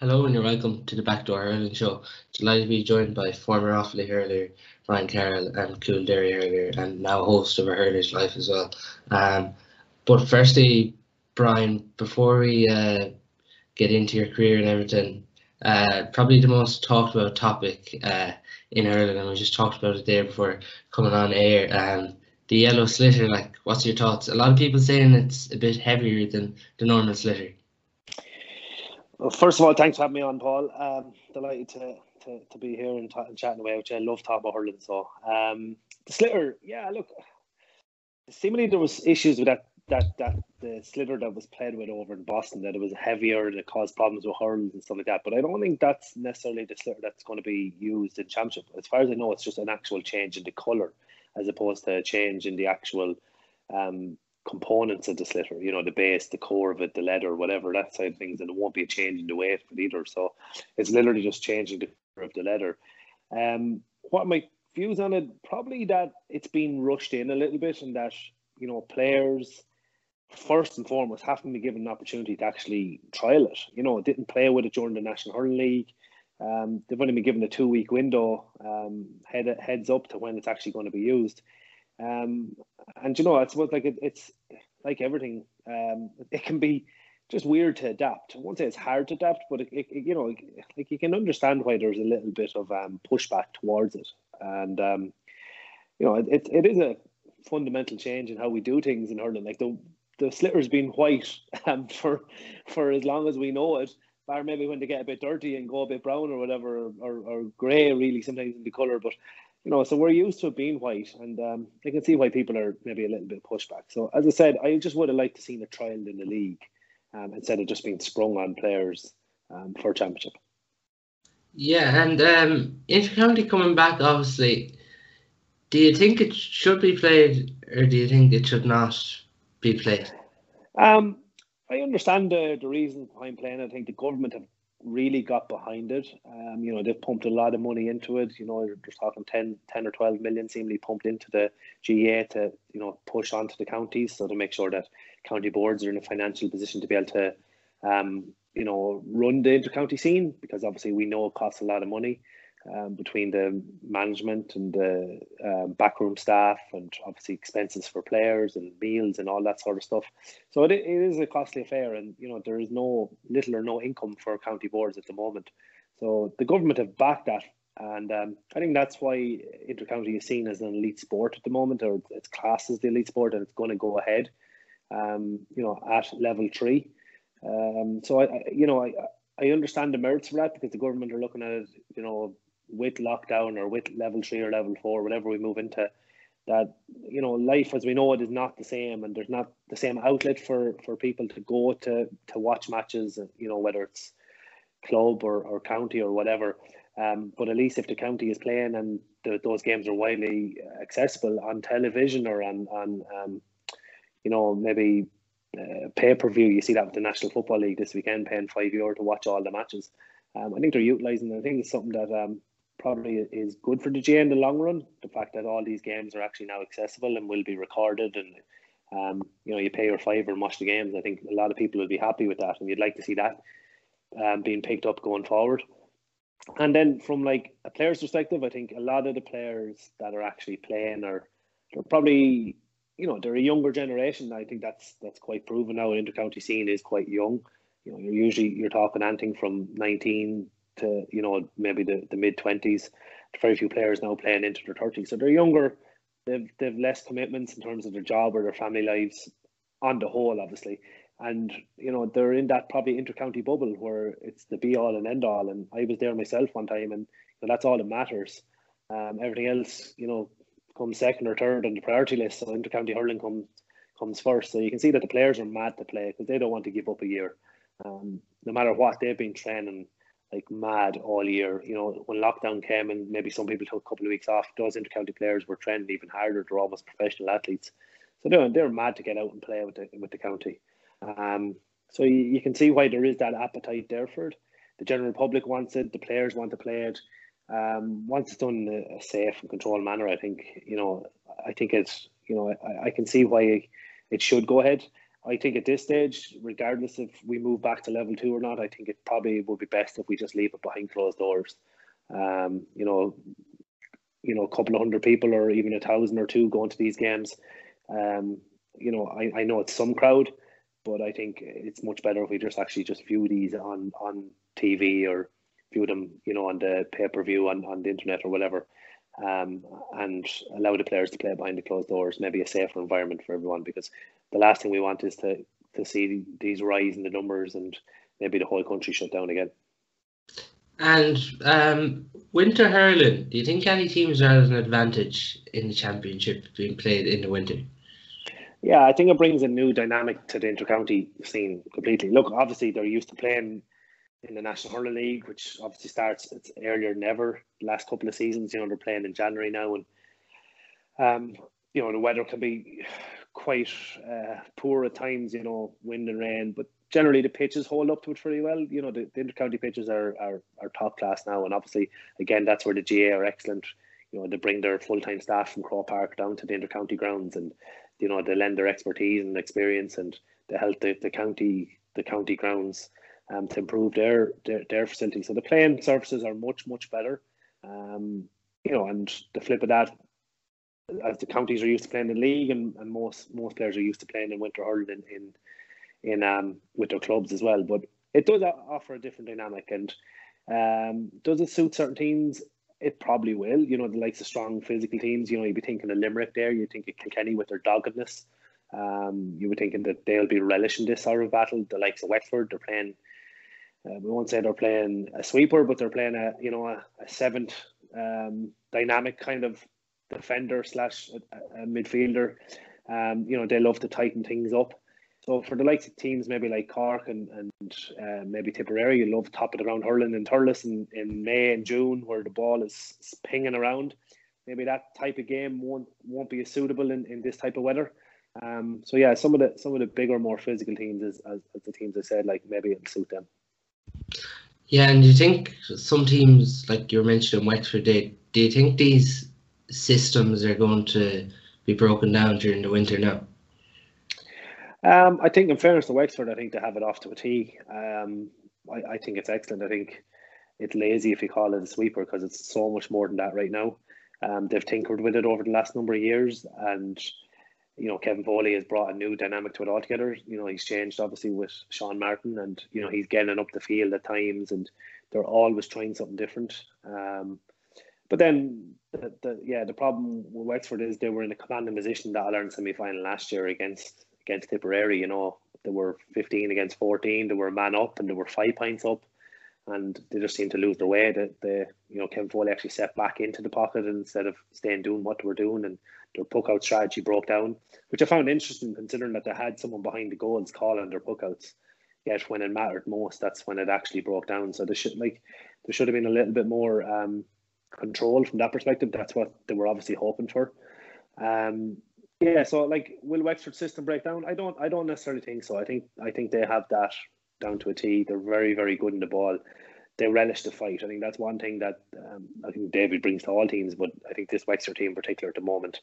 Hello and you're welcome to the Backdoor Hurling Show. Delighted to be joined by former Offaly hurler Brian Carroll and Coolderry hurler and now host of a Hurler's Life as well. Um, but firstly, Brian, before we uh, get into your career and everything, uh, probably the most talked about topic uh, in hurling, and we just talked about it there before coming on air. Um, the yellow sliotar, like, what's your thoughts? A lot of people saying it's a bit heavier than the normal sliotar. Well, first of all, thanks for having me on, Paul. Um, delighted to, to, to be here and, and chatting away, which I love talking about hurling. So, um, the sliotar, yeah, look, seemingly there was issues with that that that the sliotar that was played with over in Boston that it was heavier and it caused problems with hurls and stuff like that. But I don't think that's necessarily the sliotar that's going to be used in championship. As far as I know, it's just an actual change in the color as opposed to a change in the actual um, components of the sliotar, you know, the base, the core of it, the leather, whatever, that side of things, and it won't be a change in the weight of it either. So it's literally just changing the color of the leather. Um, what my views on it? Probably that it's been rushed in a little bit, and that you know players first and foremost haven't been given an opportunity to actually trial it. You know, didn't play with it during the National Hurling League. Um, they've only been given a two week window um, head heads up to when it's actually going to be used. Um, and you know, I suppose like it, it's like everything, um, it can be just weird to adapt. I won't say it's hard to adapt, but it, it, you know, like you can understand why there's a little bit of um, pushback towards it, and um, you know, it, it is a fundamental change in how we do things in hurling. Like the the sliotar's been white um, for for as long as we know it. Bar maybe when they get a bit dirty and go a bit brown or whatever, or, or, or grey really sometimes in the colour. But you know, so we're used to it being white, and um, I can see why people are maybe a little bit pushback. So as I said, I just would have liked to seen a trial in the league um, instead of just being sprung on players um, for championship. Yeah, and um, intercounty coming back, obviously. Do you think it should be played, or do you think it should not be played? Um, I understand the, the reasons behind playing. I think the government have really got behind it. Um, you know, they've pumped a lot of money into it. You know, they're talking 10, 10 or 12 million seemingly pumped into the GAA to, you know, push onto the counties. So to make sure that county boards are in a financial position to be able to, um, you know, run the inter-county scene because obviously we know it costs a lot of money um, between the management and the um, backroom staff and obviously expenses for players and meals and all that sort of stuff. So it, it is a costly affair and, you know, there is no little or no income for county boards at the moment. So the government have backed that and um, I think that's why intercounty is seen as an elite sport at the moment, or it's classed as the elite sport, and it's going to go ahead, um, you know, at level three. Um, so I, I, you know, I, I understand the merits for that because the government are looking at it, you know, with lockdown or with level three or level four, whatever we move into, that you know life as we know it is not the same, and there's not the same outlet for for people to go to to watch matches. You know whether it's club or, or county or whatever. Um, but at least if the county is playing and the, those games are widely accessible on television or on on um, you know maybe uh, pay per view, you see that with the National Football League this weekend, paying five euro to watch all the matches. Um, I think they're utilising. I think it's something that um, probably is good for the GAA in the long run. The fact that all these games are actually now accessible and will be recorded, and um, you know, you pay your fiver and watch the games. I think a lot of people will be happy with that, and you'd like to see that um, being picked up going forward. And then from like a player's perspective, I think a lot of the players that are actually playing are they're probably you know they're a younger generation. I think that's that's quite proven now. Intercounty scene is quite young. You know, you're usually you're talking anything from 19 to you know maybe the, the mid twenties. Very few players now playing into their thirties, so they're younger. They've they've less commitments in terms of their job or their family lives, on the whole, obviously. And you know they're in that probably intercounty bubble where it's the be all and end all. And I was there myself one time, and you know, that's all that matters. Um, everything else, you know, comes second or third on the priority list. So intercounty hurling comes comes first. So you can see that the players are mad to play because they don't want to give up a year. Um, no matter what they've been training like mad all year. You know, when lockdown came and maybe some people took a couple of weeks off, those intercounty players were training even harder. They're almost professional athletes, so they're they're mad to get out and play with the with the county. Um, so you, you can see why there is that appetite there for it. The general public wants it. The players want to play it. Um, once it's done in a safe and controlled manner, I think you know. I think it's you know I, I can see why it should go ahead. I think at this stage, regardless if we move back to level two or not, I think it probably would be best if we just leave it behind closed doors. Um, you know, you know, a couple of hundred people or even a thousand or two going to these games. Um, you know, I, I know it's some crowd, but I think it's much better if we just actually just view these on on TV or view them, you know, on the pay per view on, on the internet or whatever um, and allow the players to play behind the closed doors, maybe a safer environment for everyone. Because the last thing we want is to to see these rise in the numbers and maybe the whole country shut down again. And um, winter hurling, do you think any teams are at an advantage in the championship being played in the winter? Yeah, I think it brings a new dynamic to the intercounty scene completely. Look, obviously they're used to playing in the National Hurling League, which obviously starts it's earlier than ever. The last couple of seasons, you know, they're playing in January now, and um, you know, the weather can be quite uh, poor at times. You know, wind and rain, but generally the pitches hold up to it pretty well. You know, the, the intercounty pitches are, are are top class now, and obviously, again, that's where the GAA are excellent. You know, they bring their full time staff from Croke Park down to the intercounty grounds, and you know, they lend their expertise and experience, and they help the, the county the county grounds um, to improve their, their their facilities. So the playing surfaces are much much better. Um, you know, and the flip of that, as the counties are used to playing in the league, and, and most most players are used to playing in winter hurling in in, in um with their clubs as well. But it does offer a different dynamic, and um, does it suit certain teams? It probably will. You know, the likes of strong physical teams. You know, you'd be thinking of Limerick there. You'd think of Kilkenny with their doggedness. Um, you were thinking that they'll be relishing this sort of battle. The likes of Wexford, they're playing uh, we won't say they're playing a sweeper, but they're playing a you know a, a seventh um, dynamic kind of defender slash a, a midfielder. Um, you know they love to tighten things up. So for the likes of teams maybe like Cork and and uh, maybe Tipperary, you love top of the ground hurling and Thurles in, in May and June where the ball is, is pinging around. Maybe that type of game won't won't be as suitable in, in this type of weather. Um, so yeah, some of the some of the bigger, more physical teams, as, as, as the teams I said, like maybe it'll suit them. Yeah, and do you think some teams, like you were mentioning Wexford, they, do you think these systems are going to be broken down during the winter now? Um, I think, in fairness to Wexford, I think they have it off to a T. Um, I, I think it's excellent. I think it's lazy if you call it a sweeper because it's so much more than that right now. Um, they've tinkered with it over the last number of years, and you know, Kevin Foley has brought a new dynamic to it altogether. You know, he's changed obviously with Sean Martin, and you know he's getting up the field at times, and they're always trying something different. Um, but then, the, the, yeah, the problem with Wexford is they were in a commanding position that Ireland semi final last year against against Tipperary. You know, they were fifteen against fourteen. They were a man up, and they were five points up, and they just seemed to lose their way. That the you know Kevin Foley actually stepped back into the pocket instead of staying doing what they were doing and their puck out strategy broke down, which I found interesting considering that they had someone behind the goals calling their puck outs. Yet when it mattered most, that's when it actually broke down. So there should like there should have been a little bit more um, control from that perspective. That's what they were obviously hoping for. Um, yeah, so like will Wexford system break down? I don't I don't necessarily think so. I think I think they have that down to a T. They're very, very good in the ball. They relish the fight. I think that's one thing that um, I think David brings to all teams, but I think this Wexford team in particular at the moment,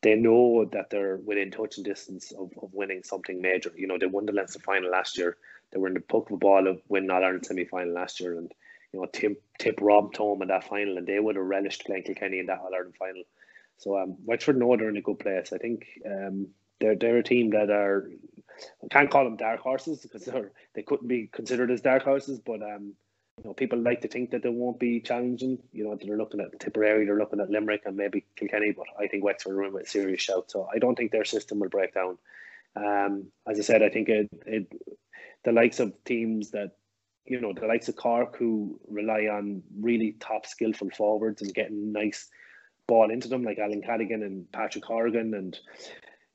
they know that they're within touching distance of, of winning something major. You know, they won the Leinster final last year. They were in the puck of a ball of winning All Ireland semi final last year, and you know, Tip Tip robbed home in that final, and they would have relished playing Kilkenny in that All Ireland final. So um, Wexford know they're in a good place. I think um, they're they're a team that are I can't call them dark horses because they're they couldn't be considered as dark horses, but um, you know, people like to think that they won't be challenging. You know, they're looking at Tipperary, they're looking at Limerick, and maybe Kilkenny, but I think Wexford are in with a serious shout. So I don't think their system will break down. Um, as I said, I think it, it the likes of teams that you know the likes of Cork who rely on really top skillful forwards and getting nice ball into them, like Alan Cadogan and Patrick Horgan, and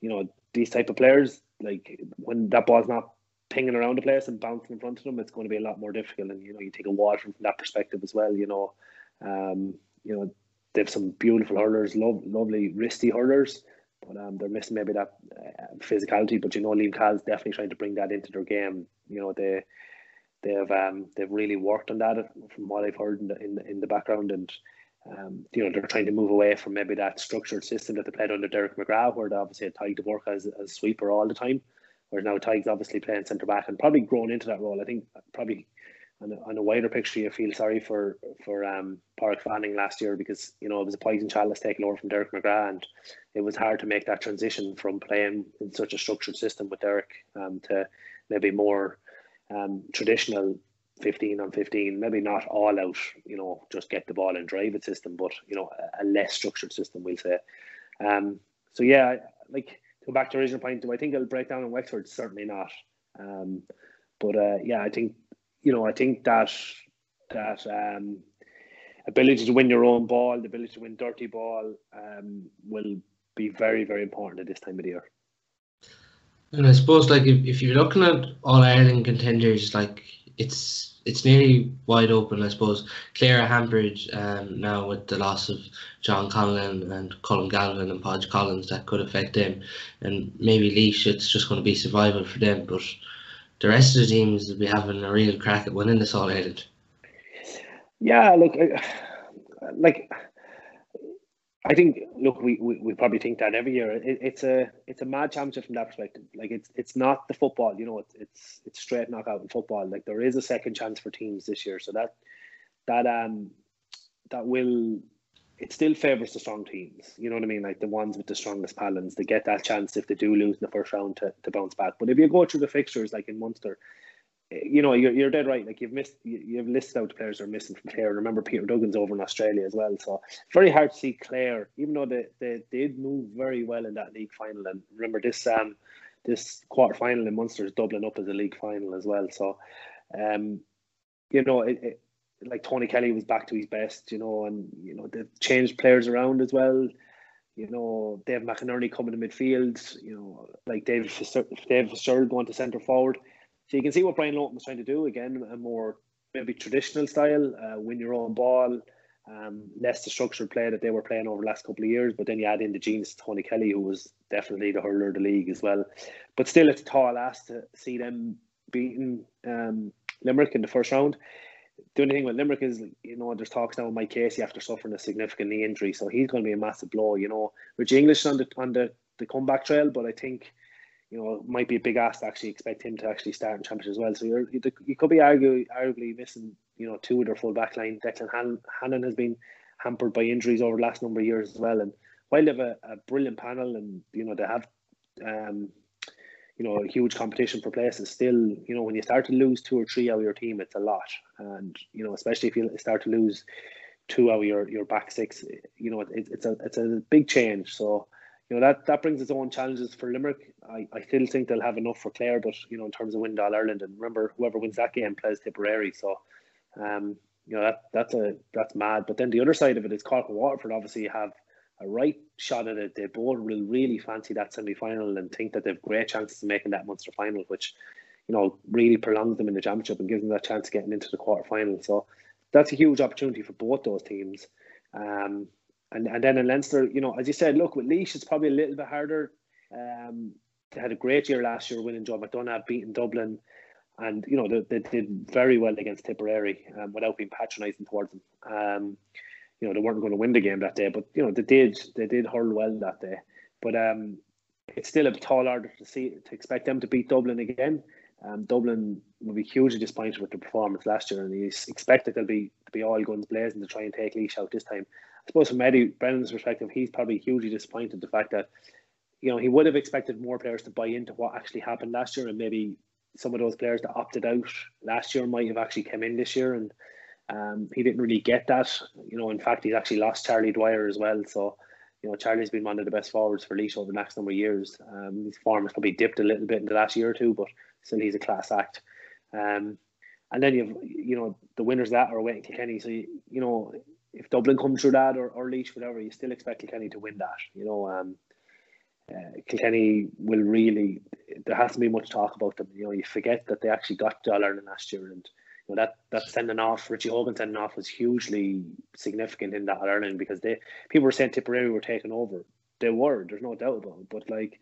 you know these type of players. Like when that ball's not pinging around the place and bouncing in front of them, it's going to be a lot more difficult. And you know, you take a wall from that perspective as well. You know, um, you know, they have some beautiful hurlers, love, lovely wristy hurlers, but um, they're missing maybe that uh, physicality. But you know, Liam Cahill's definitely trying to bring that into their game. You know, they they've um they've really worked on that from what I've heard in the in the, in the background and. Um, you know, they're trying to move away from maybe that structured system that they played under Derek McGrath, where they obviously had Tadhg de Búrca as, a sweeper all the time. whereas now Tadhg's obviously playing centre back and probably grown into that role. I think probably on a, on a wider picture, you feel sorry for for um, Pádraig Fanning last year because you know it was a poison chalice taken over from Derek McGrath, and it was hard to make that transition from playing in such a structured system with Derek um, to maybe more um, traditional 15 on 15, maybe not all out, you know, just get the ball and drive it system, but you know, a, less structured system, we'll say. Um, so yeah, like to go back to original point, do I think it'll break down in Wexford? Certainly not. Um, but uh, yeah, I think you know, I think that that um, ability to win your own ball, the ability to win dirty ball, um, will be very, very important at this time of the year. And I suppose, like, if, if you're looking at all Ireland contenders, like, it's it's nearly wide open, I suppose. Clare Hambridge um, now with the loss of John Conlon and Colm Galvin and Podge Collins that could affect them, and maybe Laois it's just going to be survival for them. But the rest of the teams will be having a real crack at winning this All Ireland. Yeah, look, like I think look, we, we, we probably think that every year. It, it's a it's a mad championship from that perspective. Like it's it's not the football, you know. It's it's it's straight knockout in football. Like there is a second chance for teams this year, so that that um that will it still favours the strong teams. You know what I mean? Like the ones with the strongest palons, they get that chance if they do lose in the first round to, to bounce back. But if you go through the fixtures like in Munster, you know, you're, you're dead right. Like you've missed, you, have listed out the players who are missing from Clare. Remember, Peter Duggan's over in Australia as well. So very hard to see Clare, even though they, they, did move very well in that league final. And remember, this um this quarter final in Munster is doubling up as a league final as well. So, um, you know, it, it, like Tony Kelly was back to his best, you know, and you know they've changed players around as well. You know, Dave McInerney coming to midfield. You know, like David Fitzgerald going to centre forward so you can see what Brian Lohan was trying to do again, a more maybe traditional style, uh, win your own ball, um, less the structured play that they were playing over the last couple of years. But then you add in the genius Tony Kelly, who was definitely the hurler of the league as well. But still, it's a tall ask to see them beating um, Limerick in the first round. The only thing with Limerick is, you know, there's talks now of Mike Casey after suffering a significant knee injury, so he's going to be a massive blow. You know, Rich English on the on the, the comeback trail, but I think you know, might be a big ask to actually expect him to actually start in championship as well. So you're, you, could be argue, arguably missing, you know, two of their full back line. Declan Han- Hannon has been hampered by injuries over the last number of years as well. And while they have a, a brilliant panel and, you know, they have, um, you know, a huge competition for places, still, you know, when you start to lose two or three out of your team, it's a lot. And, you know, especially if you start to lose two out of your, your back six, you know, it, it's a it's a big change. So, you know that that brings its own challenges for Limerick. I, I still think they'll have enough for Clare, but you know in terms of winning All Ireland, and remember whoever wins that game plays Tipperary, so um, you know that that's a that's mad. But then the other side of it is Cork and Waterford obviously have a right shot at it. They both will really fancy that semi final and think that they've great chances of making that Munster final, which you know really prolongs them in the championship and gives them that chance of getting into the quarter final. So that's a huge opportunity for both those teams. Um, and and then in Leinster, you know, as you said, look with Laois, it's probably a little bit harder. Um, they had a great year last year, winning Joe McDonagh, beating Dublin, and you know they, they did very well against Tipperary um, without being patronising towards them. Um, you know they weren't going to win the game that day, but you know they did they did hurl well that day. But um, it's still a tall order to see to expect them to beat Dublin again. Um, Dublin will be hugely disappointed with the performance last year, and he's expected they'll be to be all guns blazing to try and take Laois out this time. I suppose from Eddie Brennan's perspective, he's probably hugely disappointed the fact that you know he would have expected more players to buy into what actually happened last year, and maybe some of those players that opted out last year might have actually come in this year, and um, he didn't really get that. You know, in fact, he's actually lost Charlie Dwyer as well. So, you know, Charlie's been one of the best forwards for Laois over the next number of years. Um, his form has probably dipped a little bit in the last year or two, but still he's a class act. Um, and then you've you know the winners that are waiting Kilkenny. So you, you know if Dublin come through that or, or Laois, whatever, you still expect Kilkenny to win that. You know, um, uh, Kilkenny will really. There hasn't been much talk about them. You know, you forget that they actually got to Ireland last year, and you know that that sending off Richie Hogan sending off was hugely significant in that Ireland because they people were saying Tipperary were taking over. They were. There's no doubt about it. But like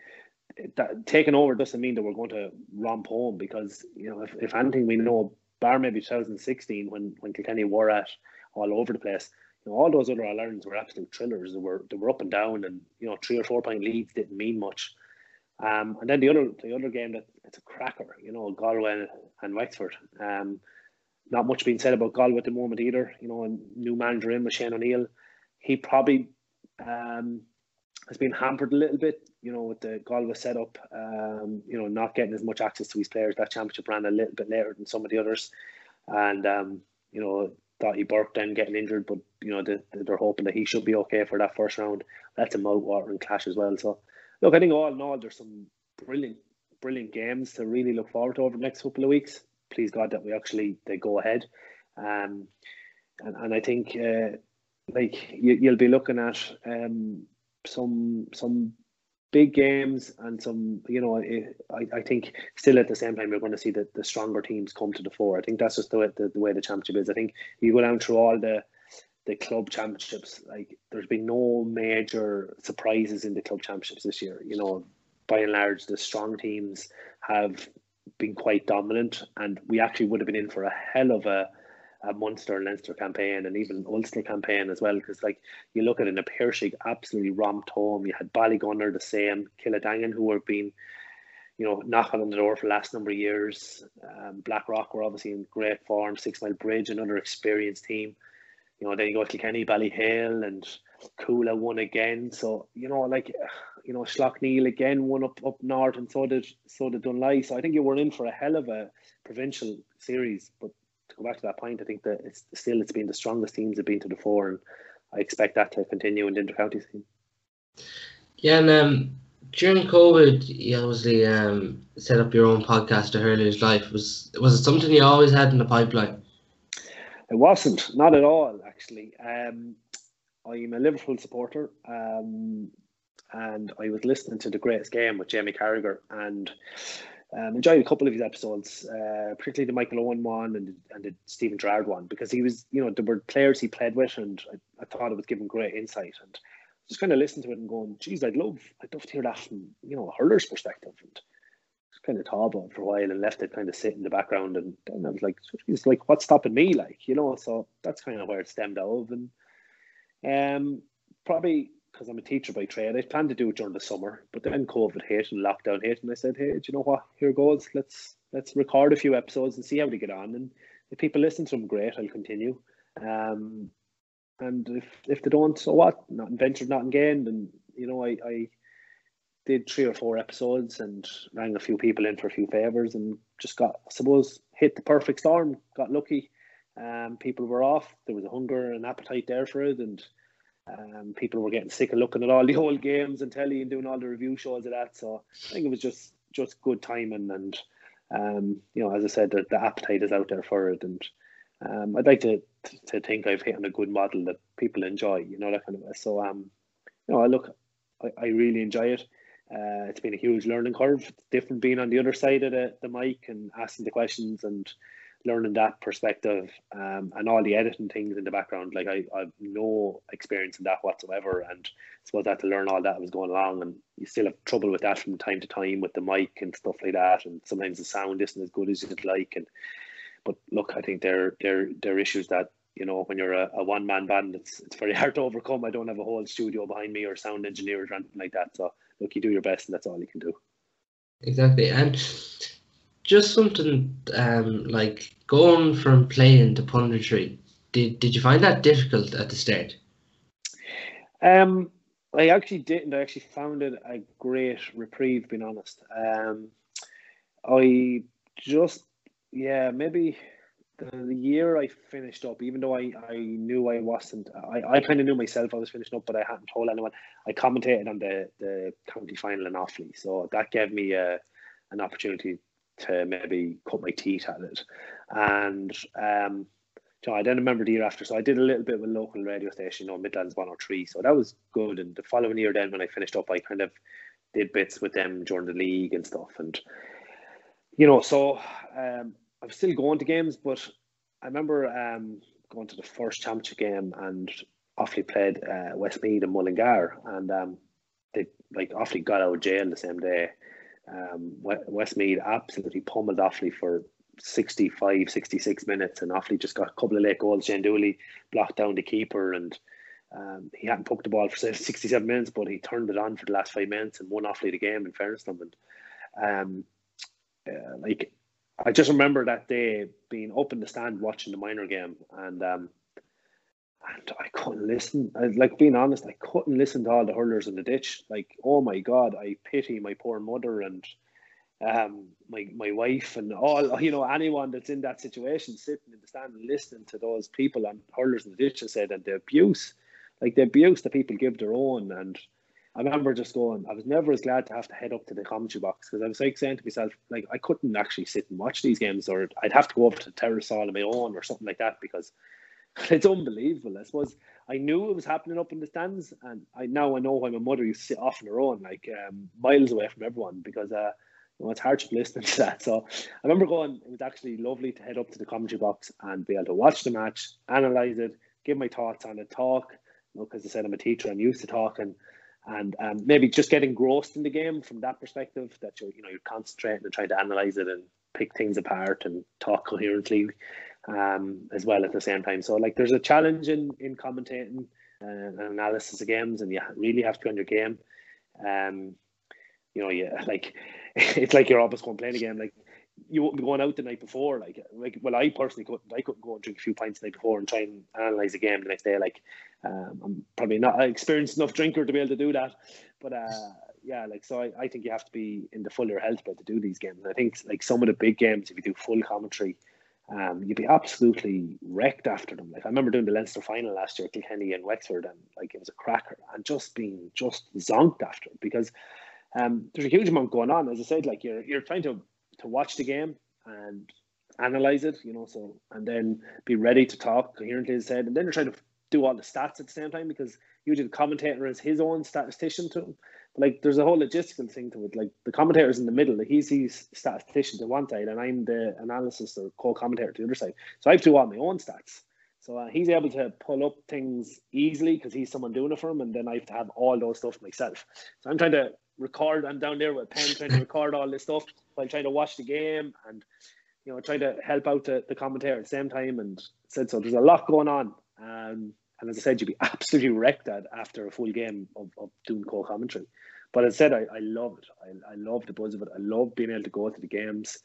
that taking over doesn't mean that we're going to romp home because you know if, if anything we know bar maybe 2016 when when Kilkenny were at all over the place you know, all those other All Irelands were absolute thrillers. They were they were up and down, and you know, three or four point leads didn't mean much. Um, and then the other the other game that it's a cracker, you know, Galway and Wexford. Um, not much being said about Galway at the moment either. You know, a new manager in with Shane O'Neill. He probably um, has been hampered a little bit, you know, with the Galway setup. Um, you know, not getting as much access to his players. That championship ran a little bit later than some of the others, and um, you know, Daithí Burke then getting injured, but you know, they, they're hoping that he should be okay for that first round. That's a mouth-watering clash as well. So, look, I think all in all, there's some brilliant, brilliant games to really look forward to over the next couple of weeks. Please God that we actually they go ahead, um, and and I think uh, like you, you'll be looking at um some some big games and some, you know, I, I think still at the same time you're going to see that the stronger teams come to the fore. I think that's just the way the, the way the championship is. I think you go down through all the the club championships, like there's been no major surprises in the club championships this year. You know, by and large, the strong teams have been quite dominant, and we actually would have been in for a hell of a a Munster and Leinster campaign and even Ulster campaign as well. Because like you look at it, in Na Piarsaigh absolutely romped home. You had Ballygunner the same, Kiladangan who were being, you know, knocking on the door for the last number of years. Um, Blackrock were obviously in great form. Sixmilebridge, another experienced team. You know, then you go to Kilkenny, Ballyhale, and Cuala won again. So you know, like you know, Slaughtneil again won up up north, and so did so did Dunloy. So I think you were in for a hell of a provincial series, but to go back to that point, I think that it's still it's been the strongest teams have been to the fore, and I expect that to continue in the intercounty scene. Yeah, and um, during COVID, you obviously um, set up your own podcast, The Hurler's Life. Was was it something you always had in the pipeline? It wasn't, not at all, actually. Um, I'm a Liverpool supporter, um, and I was listening to the Greatest Game with Jamie Carragher, and um, enjoyed a couple of his episodes, uh, particularly the Michael Owen one and, and the Steven Gerrard one, because he was, you know, there were players he played with, and I, I thought it was giving great insight. And just kind of listening to it and going, geez, I'd love, I'd love to hear that from, you know, a hurler's perspective. And just kind of thought about it for a while and left it kind of sit in the background. And then I was like, it's like, what's stopping me? Like, you know, so that's kind of where it stemmed out of. And um, probably because I'm a teacher by trade. I planned to do it during the summer, but then COVID hit and lockdown hit, and I said, "Hey, do you know what? Here goes. Let's let's record a few episodes and see how they get on. And if people listen to them, great. I'll continue. Um, and if if they don't, so what? Not ventured, not gained. And you know, I I did three or four episodes and rang a few people in for a few favors, and just got, I suppose, hit the perfect storm. Got lucky. Um, people were off. There was a hunger and appetite there for it, and um, people were getting sick of looking at all the old games and telly and doing all the review shows of that. So I think it was just just good timing and um, you know, as I said, the, the appetite is out there for it, and um, I'd like to to think I've hit on a good model that people enjoy. You know that kind of way. So um, you know, I look, I, I really enjoy it. Uh, it's been a huge learning curve. It's different being on the other side of the, the mic and asking the questions and learning that perspective um, and all the editing things in the background. Like I, I've no experience in that whatsoever, and I suppose I had to learn all that was going along. And you still have trouble with that from time to time with the mic and stuff like that. And sometimes the sound isn't as good as you'd like. And but look, I think there there there are issues that you know when you're a, a one man band, it's it's very hard to overcome. I don't have a whole studio behind me or sound engineers or anything like that. So look, you do your best, and that's all you can do. Exactly, and just something um, like going from playing to punditry. Did did you find that difficult at the start? Um, I actually didn't. I actually found it a great reprieve. Being honest, um, I just yeah maybe the, year I finished up, even though I, I knew I wasn't, I, I kind of knew myself I was finishing up, but I hadn't told anyone. I commentated on the, the county final in Offaly, so that gave me a, an opportunity to maybe cut my teeth at it. And um, know, I then remember the year after, so I did a little bit with local radio station, you know, Midlands 103. So that was good. And the following year, then when I finished up, I kind of did bits with them during the league and stuff. And you know, so um, I'm still going to games, but I remember um, going to the first championship game and Offaly played uh, Westmeath and Mullingar, and um, they like Offaly got out of jail the same day um, Westmeath absolutely pummeled Offaly for 65, 66 minutes, and Offaly just got a couple of late goals. Shane Dooley blocked down the keeper, and Um, he hadn't poked the ball for 67 minutes, but he turned it on for the last five minutes and won Offaly the game. In fairness to him, and um, uh, like I just remember that day being up in the stand watching the minor game, and um, and I couldn't listen. I, like being honest, I couldn't listen to all the hurlers in the ditch. Like, oh my god, I pity my poor mother and um my my wife and all you know anyone that's in that situation sitting in the stand and listening to those people and hurlers in the ditch and said that the abuse, like the abuse that people give their own and. I remember just going, I was never as glad to have to head up to the commentary box because I was like saying to myself, like, I couldn't actually sit and watch these games or I'd have to go up to Terrace Hall on my own or something like that because it's unbelievable. I suppose I knew it was happening up in the stands, and I now I know why my mother used to sit off on her own, like um, miles away from everyone, because uh, it's hard to be listening to that. So I remember going. It was actually lovely to head up to the commentary box and be able to watch the match, analyze it, give my thoughts on it, talk. You know, because I said I'm a teacher, I'm used to talking, and um, maybe just getting engrossed in the game from that perspective. That you're you know you're concentrating and trying to analyze it and pick things apart and talk coherently um, as well at the same time. So like there's a challenge in in commentating uh, and analysis of games, and you really have to be on your game. Um, you know, yeah, like it's like you're always going playing a game. Like you wouldn't be going out the night before. Like, like well, I personally couldn't. I couldn't go and drink a few pints the night before and try and analyze a game the next day. Like, um, I'm probably not an experienced enough drinker to be able to do that. But uh, yeah, like so, I, I think you have to be in the fuller health to do these games. And I think like some of the big games, if you do full commentary, um, you'd be absolutely wrecked after them. Like I remember doing the Leinster final last year, Kilkenny and Wexford, and like it was a cracker, and just being just zonked after because um, there's a huge amount going on. As I said, like you're you're trying to to watch the game and analyze it, you know, so and then be ready to talk coherently, as said, and then you're trying to do all the stats at the same time because usually the commentator is his own statistician to like there's a whole logistical thing to it. Like the commentator's in the middle, like he's he's statistician to one side, and I'm the analysis or co-commentator to the other side. So I have to do all my own stats. So uh, he's able to pull up things easily because he's someone doing it for him, and then I have to have all those stuff myself. So I'm trying to record. I'm down there with a pen trying to record all this stuff while trying to watch the game and you know trying to help out the, the commentator at the same time. And said so. There's a lot going on. Um, and as I said, you'd be absolutely wrecked at after a full game of, of doing co-commentary. But as I said, I, I love it. I, I love the buzz of it. I love being able to go to the games.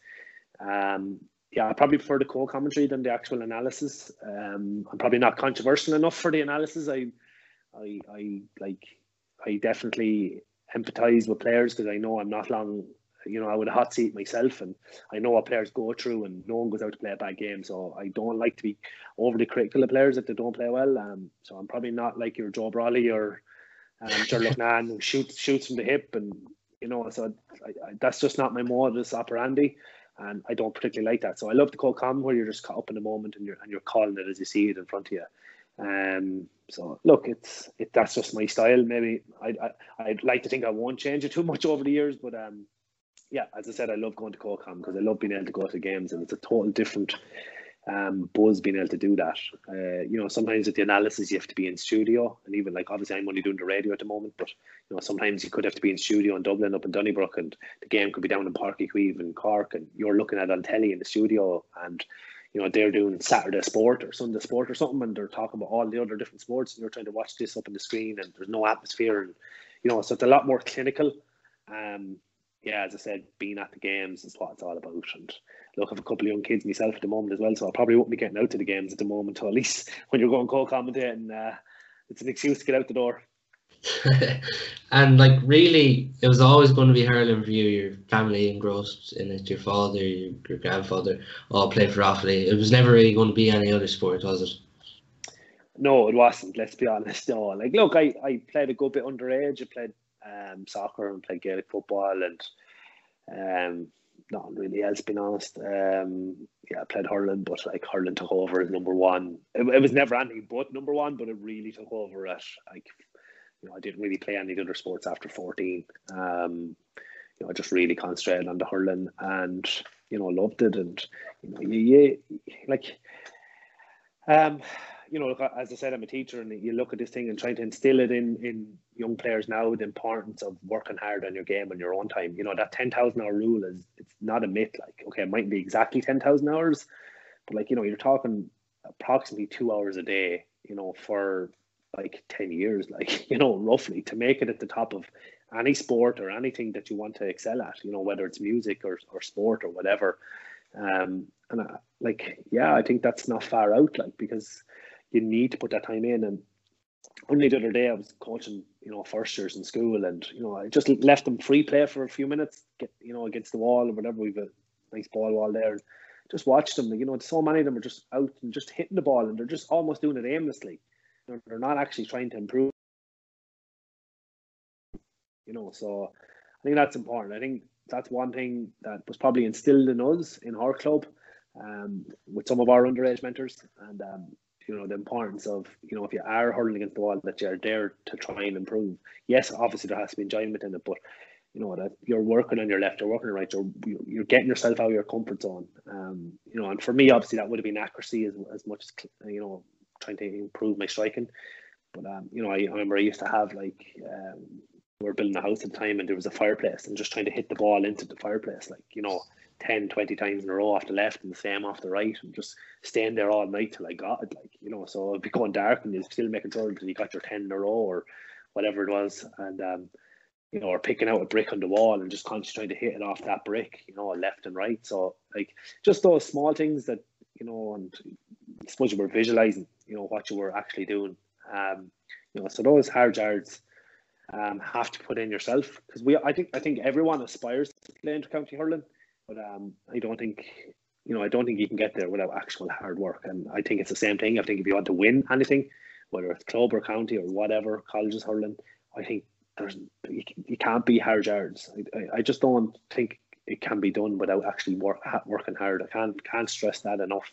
Um, yeah, I probably prefer the co-commentary than the actual analysis. Um, I'm probably not controversial enough for the analysis. I, I, I like, I definitely empathize with players because I know I'm not long you know, I would a hot seat myself, and I know what players go through, and no one goes out to play a bad game. So I don't like to be overly critical of players if they don't play well. Um, so I'm probably not like your Joe Brolly or um, Sherlock Nan who shoots shoots from the hip, and you know, so I, I, that's just not my modus operandi, and I don't particularly like that. So I love the call com where you're just caught up in the moment and you're and you're calling it as you see it in front of you. Um, so look, it's it that's just my style. Maybe I, I I'd like to think I won't change it too much over the years, but um yeah, as I said, I love going to Co-Com because I love being able to go to games, and it's a total different um, buzz being able to do that. Uh, you know, sometimes with the analysis, you have to be in studio, and even like obviously, I'm only doing the radio at the moment, but you know, sometimes you could have to be in studio in Dublin, up in Donnybrook, and the game could be down in Uí Chaoimh in Cork, and you're looking at on telly in the studio, and you know they're doing Saturday sport or Sunday sport or something, and they're talking about all the other different sports, and you're trying to watch this up on the screen, and there's no atmosphere, and you know, so it's a lot more clinical. Um, yeah, as I said, being at the games is what it's all about. And look, I have a couple of young kids myself at the moment as well, so I probably won't be getting out to the games at the moment. So at least when you're going co-commentating, uh, it's an excuse to get out the door. and like really, it was always going to be hurling for you. Your family engrossed in it. Your father, your, your grandfather, all played for Offaly. It was never really going to be any other sport, was it? No, it wasn't. Let's be honest. No, like look, I, I played a good bit underage. I played um, soccer and played Gaelic football and um, not really else, being honest. Um, yeah, I played hurling, but like hurling took over as number one. It, it, was never anything but number one, but it really took over at like, you know, I didn't really play any other sports after 14. Um, you know, I just really concentrated on the hurling and, you know, loved it. And, you know, you, you like, um, you know, as I said, I'm a teacher, and you look at this thing and trying to instill it in in young players now the importance of working hard on your game on your own time. You know, that ten thousand hour rule is it's not a myth. Like, okay, it might be exactly ten thousand hours, but like you know, you're talking approximately two hours a day. You know, for like 10 years, like, you know, roughly to make it at the top of any sport or anything that you want to excel at, you know, whether it's music or, or sport or whatever. Um, and I, like, yeah, I think that's not far out, like, because you need to put that time in. And only the other day I was coaching, you know, first years in school, and you know, I just left them free play for a few minutes, get you know, against the wall or whatever. We've a nice ball wall there, and just watch them. You know, so many of them are just out and just hitting the ball, and they're just almost doing it aimlessly. They're, not actually trying to improve. You know, so I think that's important. I think that's one thing that was probably instilled in us in our club um, with some of our underage mentors, and um, you know the importance of you know if you are hurling against the wall that you're there to try and improve. Yes, obviously there has to be enjoyment in it, but you know that you're working on your left, you're working on your right, you're you're getting yourself out of your comfort zone. Um, you know, and for me, obviously that would have been accuracy as as much as you know trying to improve my striking. But um, you know, I, I remember I used to have like um, we were building a house at the time and there was a fireplace and just trying to hit the ball into the fireplace, like you know, 10, 20 times in a row off the left and the same off the right and just staying there all night till I got it. Like, you know, so it'd be going dark and you're still making sure that you got your 10 in a row or whatever it was. And, um, you know, or picking out a brick on the wall and just constantly trying to hit it off that brick, you know, left and right. So, like, just those small things that, you know, and I suppose you were visualizing, you know, what you were actually doing. Um, you know, so those hard yards um, have to put in yourself because we, I think, I think everyone aspires to play into county hurling but um, I don't think you know I don't think you can get there without actual hard work. And I think it's the same thing. I think if you want to win anything, whether it's club or county or whatever, colleges hurling, I think there's you, can't be hard yards. I, I just don't think it can be done without actually work, working hard. I can't can't stress that enough.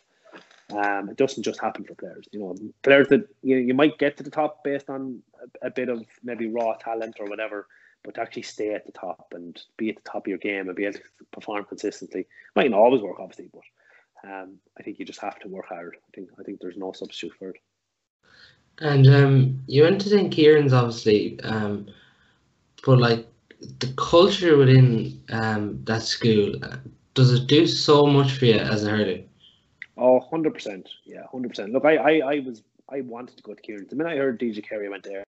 Um, it doesn't just happen for players. You know, players that you, you might get to the top based on a, a bit of maybe raw talent or whatever, but to actually stay at the top and be at the top of your game and be able to perform consistently might not always work, obviously, but um, I think you just have to work hard. I think I think there's no substitute for it. And um, you went to St. Kieran's, obviously, um, but like the culture within um, that school, uh, does it do so much for you as a hurler? Oh, 100%. Yeah, 100%. Look, I, I, I was I wanted to go to Kieran's. The minute I heard DJ Carey went there,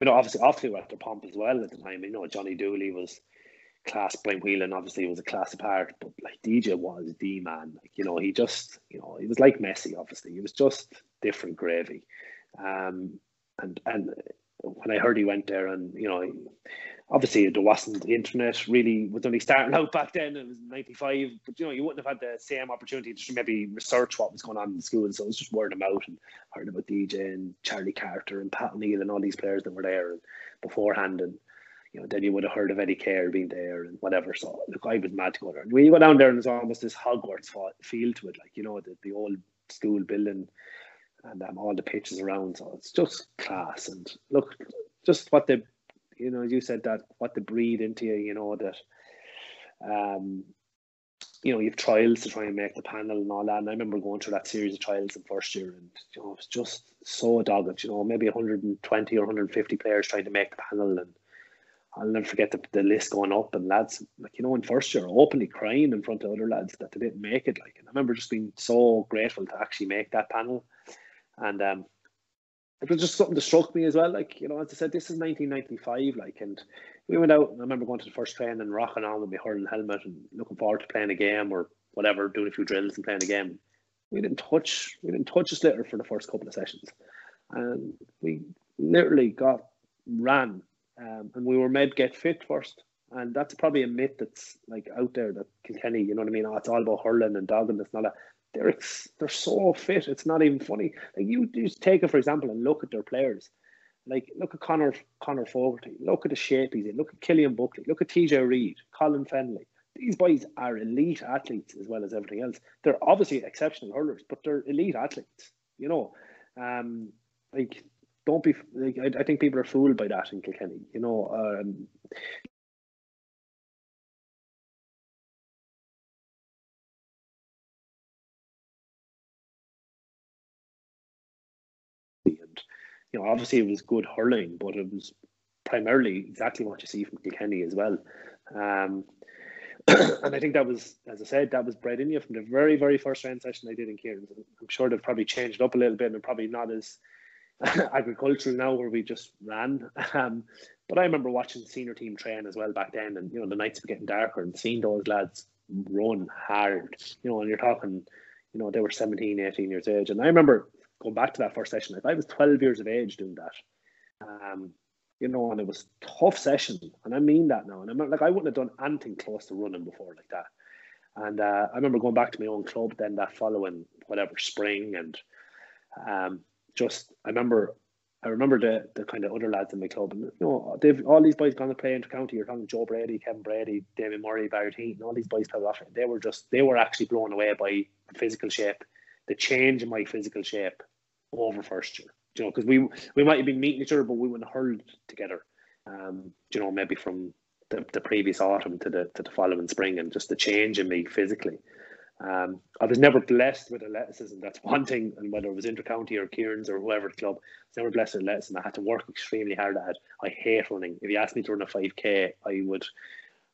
you know, obviously, obviously we after Pomp as well at the time. You know, Johnny Dooley was class. Brian Whelahan obviously was a class apart, but like DJ was the man. Like you know, he just you know he was like Messi. Obviously, he was just different gravy. Um, and and when I heard he went there, and you know, obviously there wasn't the internet really was only starting out back then. It was '95, but you know, you wouldn't have had the same opportunity to maybe research what was going on in school. So it was just word of mouth and heard about DJ and Charlie Carter and Pat O'Neill and all these players that were there and beforehand. And you know, then you would have heard of Eddie Keher being there and whatever. So look, I was mad to go there. When you go down there, and there's almost this Hogwarts feel to it, like you know, the, the old school building and um, all the pitches around. So it's just class. And look, just what they, you know, you said that what they breed into you, you know, that, um, you know, you have trials to try and make the panel and all that. And I remember going through that series of trials in first year, and you know, it was just so dogged. You know, maybe 120 or 150 players trying to make the panel, and I'll never forget the, the list going up and lads like you know in first year openly crying in front of other lads that they didn't make it. Like, and I remember just being so grateful to actually make that panel and um, it was just something that struck me as well. Like, you know, as I said, this is 1995, like, and we went out, I remember going to the first train and rocking on with my hurling helmet and looking forward to playing a game or whatever, doing a few drills and playing a game. We didn't touch, we didn't touch a sliotar for the first couple of sessions. And we literally got ran um, and we were made get fit first. And that's probably a myth that's like out there that Kilkenny, you know what I mean? Oh, it's all about hurling and dogging. It's not a, they're they're so fit. It's not even funny. Like you just take it for example and look at their players. Like look at Conor Conor Fogarty. Look at the shape he's in. Look at Cillian Buckley. Look at TJ Reid. Colin Fennelly. These boys are elite athletes as well as everything else. They're obviously exceptional hurlers, but they're elite athletes. You know, um, like don't be. Like, I, I think people are fooled by that in Kilkenny. You know, um, you know, obviously it was good hurling, but it was primarily exactly what you see from Kilkenny as well. Um, and I think that was, as I said, that was bred in you from the very, very first round session I did in Kieran. I'm sure they've probably changed up a little bit and probably not as agricultural now where we just ran. Um, but I remember watching the senior team train as well back then, and you know the nights were getting darker and seeing those lads run hard. You know, and you're talking, you know, they were 17, 18 years age, and I remember going back to that first session. If I was 12 years of age doing that, um, you know, and it was tough session, and I mean that now. And I'm like, I wouldn't have done anything close to running before like that. And uh, I remember going back to my own club then that following whatever spring, and um, just I remember I remember the the kind of other lads in my club, and you know, they've all these boys gone to play inter county. You're talking Joe Brady, Kevin Brady, Damien Murray, Barry Heaton, all these boys played off. They were just they were actually blown away by the physical shape, the change in my physical shape over first year. You know, because we we might have been meeting each other, but we wouldn't hurled together. Um, you know, maybe from the, the previous autumn to the to the following spring, and just the change in me physically. Um, I was never blessed with a athleticism. That's one thing, and whether it was intercounty or Kieran's or whoever the club, I was never blessed with athleticism. I had to work extremely hard at it. I hate running. If you asked me to run a 5k, I would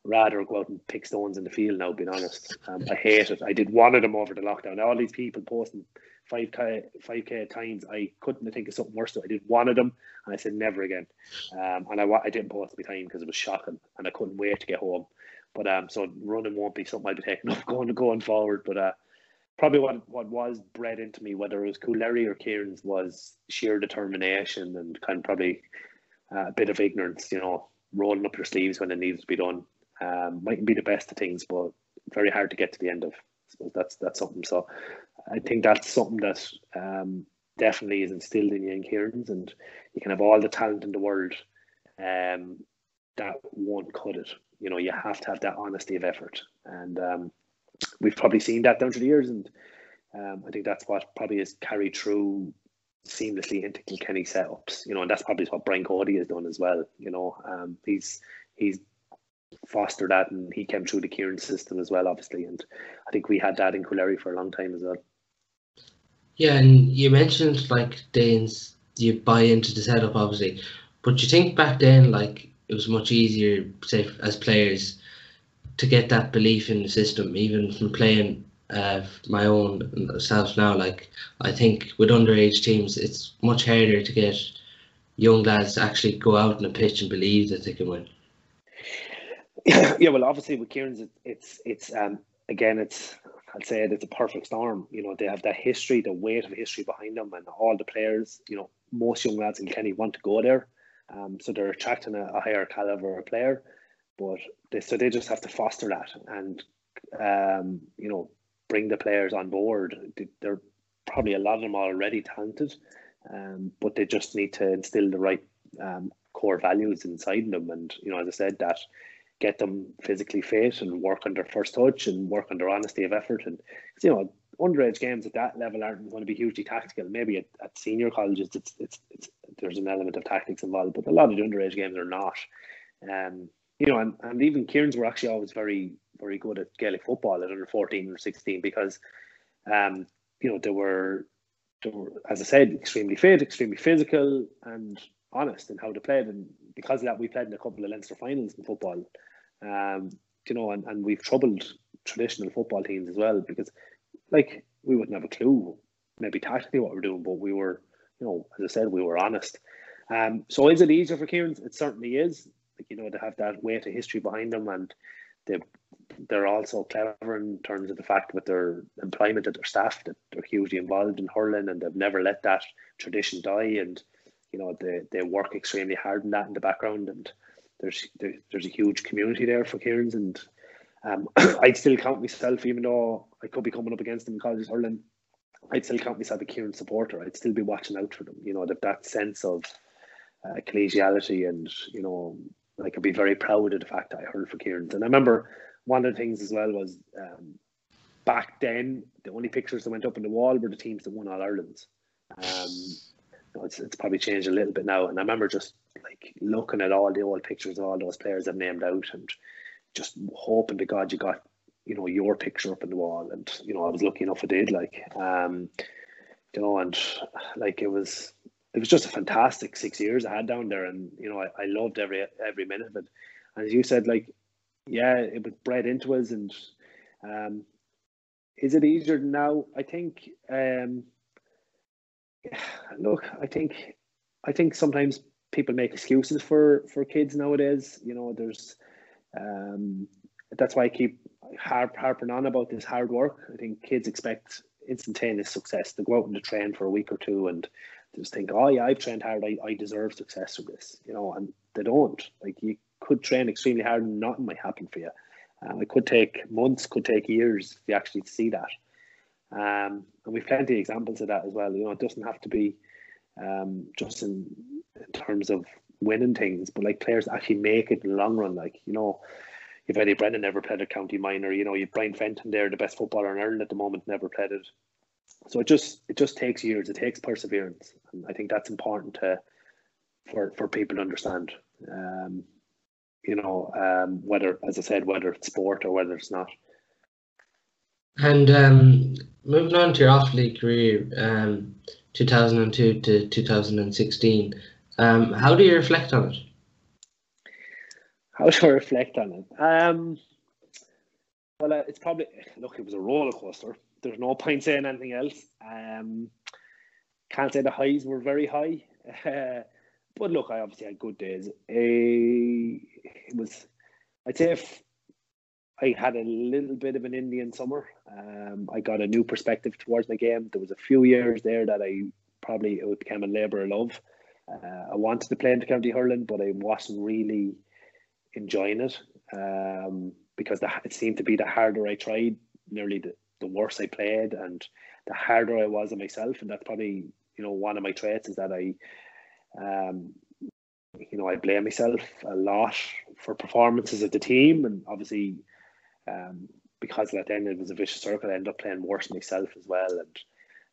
rather go out and pick stones in the field now, being honest. Um, I hate it. I did one of them over the lockdown. All these people posting 5k, 5k times, I couldn't think of something worse. So I did one of them and I said never again. Um, and I, I didn't post my time because it was shocking and I couldn't wait to get home. But um, so running won't be something I'll be taking up going going forward. But uh, probably what what was bred into me, whether it was Coolderry or Kieran's, was sheer determination and kind of probably uh, a bit of ignorance. You know, rolling up your sleeves when it needs to be done. Um, mightn't be the best of things, but very hard to get to the end of. I suppose that's that's something. So I think that's something that um, definitely is instilled in you in Kieran's, and you can have all the talent in the world, um, that won't cut it you know you have to have that honesty of effort, and um, we've probably seen that down through the years, and um, I think that's what probably has carried through seamlessly into Kilkenny setups. You know, and that's probably what Brian Cody has done as well. You know, um, he's he's fostered that, and he came through the Kieran system as well, obviously, and I think we had that in Coolderry for a long time as well. Yeah, and you mentioned like Danes, you buy into the setup, obviously, but you think back then, like it was much easier, say, as players, to get that belief in the system, even from playing uh, my own self now. Like I think with underage teams, it's much harder to get young lads to actually go out on a pitch and believe that they can win. Yeah, well, obviously with Kieran's, it's it's um again, it's I'd say it, it's a perfect storm. You know, they have that history, the weight of history behind them, and all the players. You know, most young lads in Kenny want to go there. Um, so they're attracting a, a, higher caliber of player, but they so they just have to foster that and um, you know bring the players on board. They're probably a lot of them already talented, um, but they just need to instill the right um, core values inside them. And you know, as I said, that get them physically fit and work on their first touch and work on their honesty of effort. And you know, underage games at that level aren't going to be hugely tactical. Maybe at, at senior colleges, it's, it's, it's there's an element of tactics involved, but a lot of the underage games are not. Um, you know, and, and even Kieran's were actually always very very good at Gaelic football at under fourteen or sixteen because, um, you know, they were they were as I said extremely fit, extremely physical, and honest in how they played, and because of that, we played in a couple of Leinster finals in football. Um, you know, and, and we've troubled traditional football teams as well because like we wouldn't have a clue maybe tactically what we're doing, but we were, you know, as I said, we were honest. Um, so is it easier for Kieran's? It certainly is. Like you know, to have that weight of history behind them, and they they're also clever in terms of the fact with their employment of their staff that they're hugely involved in hurling, and they've never let that tradition die. And you know, they they work extremely hard in that in the background, and there's there, there's a huge community there for Kieran's, and um, I'd still count myself, even though I could be coming up against them in college hurling, I'd still count myself a Kieran supporter. I'd still be watching out for them. You know, that that sense of uh, collegiality and you know, I could be very proud of the fact that I hurled for Kieran. And I remember one of the things as well was um, back then the only pictures that went up on the wall were the teams that won all Ireland's. Um, you know, it's, it's probably changed a little bit now. And I remember just like looking at all the old pictures of all those players I've named out and just hoping to God you got you know your picture up in the wall, and you know I was lucky enough I did. Like, um, you know, and like it was it was just a fantastic six years I had down there, and you know I, I loved every every minute of it. And as you said, like yeah, it was bred into us. And um, is it easier now? I think. Um, look, I think, I think sometimes people make excuses for for kids nowadays. You know, there's, um, that's why I keep harp, harping on about this hard work. I think kids expect instantaneous success. They go out and they train for a week or two and just think, oh yeah, I've trained hard. I, I deserve success from this. You know, and they don't. Like you could train extremely hard and nothing might happen for you. Um, it could take months, could take years if you actually see that. Um, and we've plenty of examples of that as well. You know, it doesn't have to be um, just in, in terms of winning things, but like players actually make it in the long run. Like, you know, if Eddie Brennan never played at County Minor, you know, you've Brian Fenton there, the best footballer in Ireland at the moment, never played it. So it just it just takes years, it takes perseverance. And I think that's important to for for people to understand. Um, you know, um, whether, as I said, whether it's sport or whether it's not. And um, moving on to your Offaly career, um, 2002 to 2016, um, how do you reflect on it? How do I reflect on it? Um, well, uh, it's probably look. It was a roller coaster. There's no point saying anything else. Um, can't say the highs were very high. But look, I obviously had good days. Uh, it was, I'd say, if I had a little bit of an Indian summer. Um, I got a new perspective towards my game. There was a few years there that I probably it became a labour of love. Uh, I wanted to play in the county hurling, but I wasn't really enjoying it um, because the, it seemed to be the harder I tried, nearly the, the worse I played, and the harder I was on myself. And that's probably you know one of my traits is that I um, you know, I blame myself a lot for performances of the team, and obviously, um, because of that, then it was a vicious circle. I ended up playing worse myself as well, and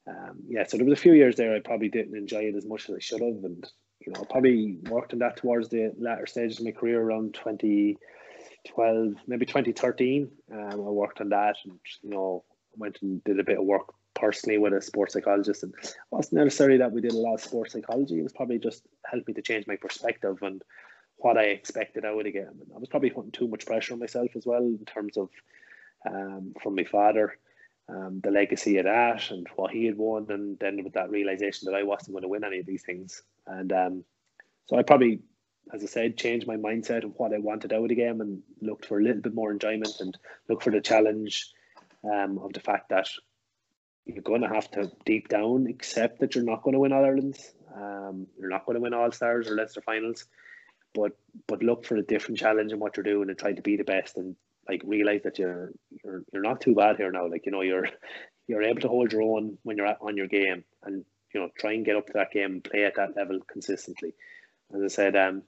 um, yeah, so there was a few years there I probably didn't enjoy it as much as I should have, and you know, I probably worked on that towards the latter stages of my career around 2012, maybe 2013. Um, I worked on that, and you know, went and did a bit of work personally with a sports psychologist and it wasn't necessarily that we did a lot of sports psychology it was probably just helped me to change my perspective and what I expected out of the game and I was probably putting too much pressure on myself as well in terms of um, from my father um, the legacy of that and what he had won and then with that realization that I wasn't going to win any of these things and um, so I probably as I said changed my mindset of what I wanted out of the game and looked for a little bit more enjoyment and look for the challenge um, of the fact that you're going to have to deep down accept that you're not going to win All Ireland's. Um, you're not going to win All Stars or Leinster finals, but but look for a different challenge in what you're doing and try to be the best and like realize that you're you're you're not too bad here now. Like you know you're you're able to hold your own when you're at, on your game and you know try and get up to that game and play at that level consistently. As I said, um,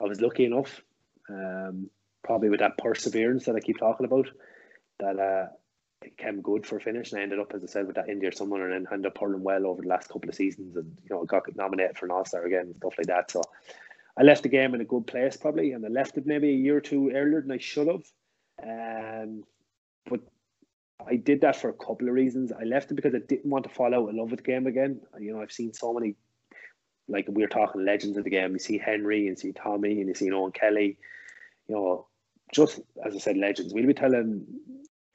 I was lucky enough, um, probably with that perseverance that I keep talking about, that uh, it came good for finish, and I ended up, as I said, with that India summer, and then ended up hurling well over the last couple of seasons, and you know, got nominated for an All Star again and stuff like that. So I left the game in a good place probably, and I left it maybe a year or two earlier than I should have. Um, but I did that for a couple of reasons. I left it because I didn't want to fall out in love with the game again. You know, I've seen so many, like we are talking legends of the game. You see Henry and see Tommy and you see Eoin Kelly. You know, just as I said, legends. We'll be telling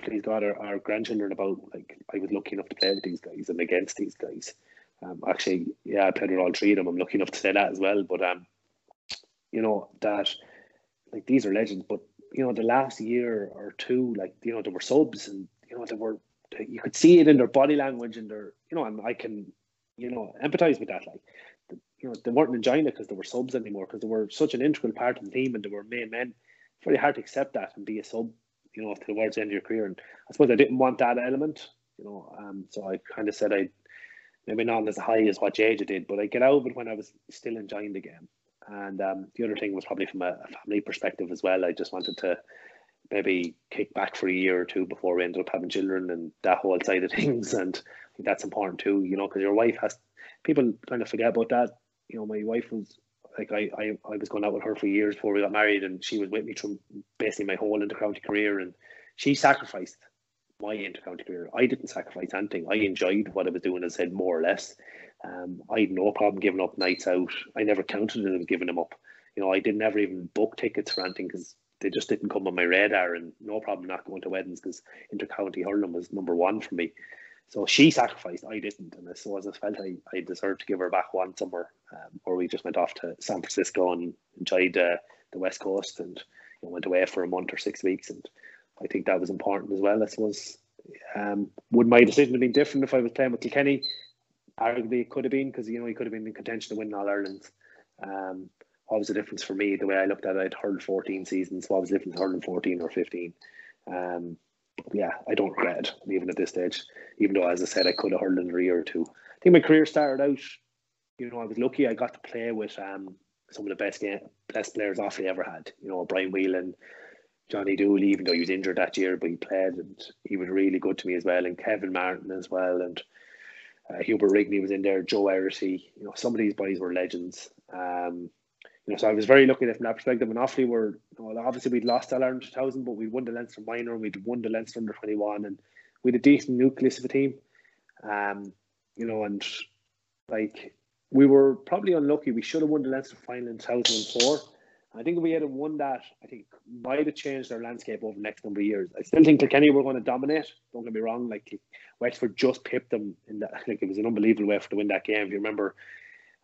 please God, our, our grandchildren about like I was lucky enough to play with these guys and against these guys. Um, actually, yeah, I played with all three of them. I'm lucky enough to say that as well. But um, you know that like these are legends. But you know the last year or two, like you know there were subs and you know there were you could see it in their body language and their you know and I can you know empathize with that. Like you know they weren't enjoying it because they were subs anymore because they were such an integral part of the team and they were main men. It's very hard to accept that and be a sub you know, towards the end of your career. And I suppose I didn't want that element, you know. Um, so I kind of said I maybe not as high as what JJ did, but I get out of it when I was still enjoying the game. And um, the other thing was probably from a, a, family perspective as well. I just wanted to maybe kick back for a year or two before we ended up having children and that whole side of things. And I think that's important too, you know, because your wife has people kind of forget about that. You know, my wife was like I, I, I was going out with her for years before we got married, and she was with me through basically my whole intercounty career, and she sacrificed my intercounty career. I didn't sacrifice anything. I enjoyed what I was doing, as I said, more or less. Um, I had no problem giving up nights out. I never counted as giving them up. You know, I didn't ever even book tickets for anything because they just didn't come on my radar, and no problem not going to weddings because intercounty hurling was number one for me. So she sacrificed, I didn't, and so as I felt I, I deserved to give her back one summer, um, or we just went off to San Francisco and enjoyed uh, the West Coast and you know, went away for a month or six weeks, and I think that was important as well. I suppose. Um, would my decision have been different if I was playing with Kilkenny? Arguably, it could have been because you know he could have been in contention to win All Ireland. Um, what was the difference for me? The way I looked at it, I'd hurled 14 seasons. What was the difference hurling 14 or 15? Um, yeah, I don't regret it, even at this stage. Even though, as I said, I could have hurled in a year or two. I think my career started out, you know, I was lucky I got to play with um, some of the best game, best players Offaly ever had. You know, Brian Whelahan, Johnny Dooley, even though he was injured that year, but he played and he was really good to me as well. And Kevin Martin as well. And uh, Hubert Rigney was in there, Joe Errity. You know, some of these boys were legends. Um, you know, so I was very lucky from that perspective. And Offaly were, well, obviously we'd lost All Ireland 2000, but we'd won the Leinster minor and we'd won the Leinster under 21, and we had a decent nucleus of a team. Um, you know, and like we were probably unlucky. We should have won the Leinster final in 2004. I think if we had won that, I think might have changed our landscape over the next number of years. I still think Kilkenny were going to dominate. Don't get me wrong. Like Wexford just pipped them in that. Like it was an unbelievable way for to win that game. If you remember,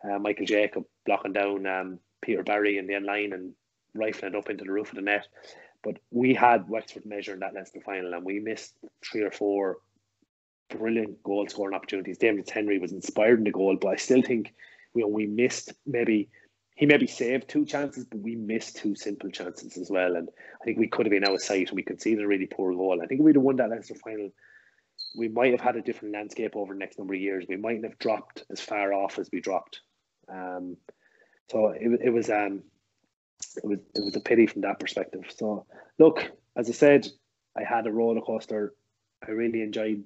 uh, Michael Jacob blocking down um, Peter Barry in the end line and rifling it up into the roof of the net. But we had Wexford measuring that Leinster final and we missed three or four brilliant goal scoring opportunities. David Henry was inspired in the goal, but I still think you know we missed maybe he maybe saved two chances, but we missed two simple chances as well. And I think we could have been out of sight and we conceded a really poor goal. I think we'd have won that Leinster final, we might have had a different landscape over the next number of years. We mightn't have dropped as far off as we dropped. Um, so it, it was um it was it was a pity from that perspective. So look, as I said, I had a roller coaster. I really enjoyed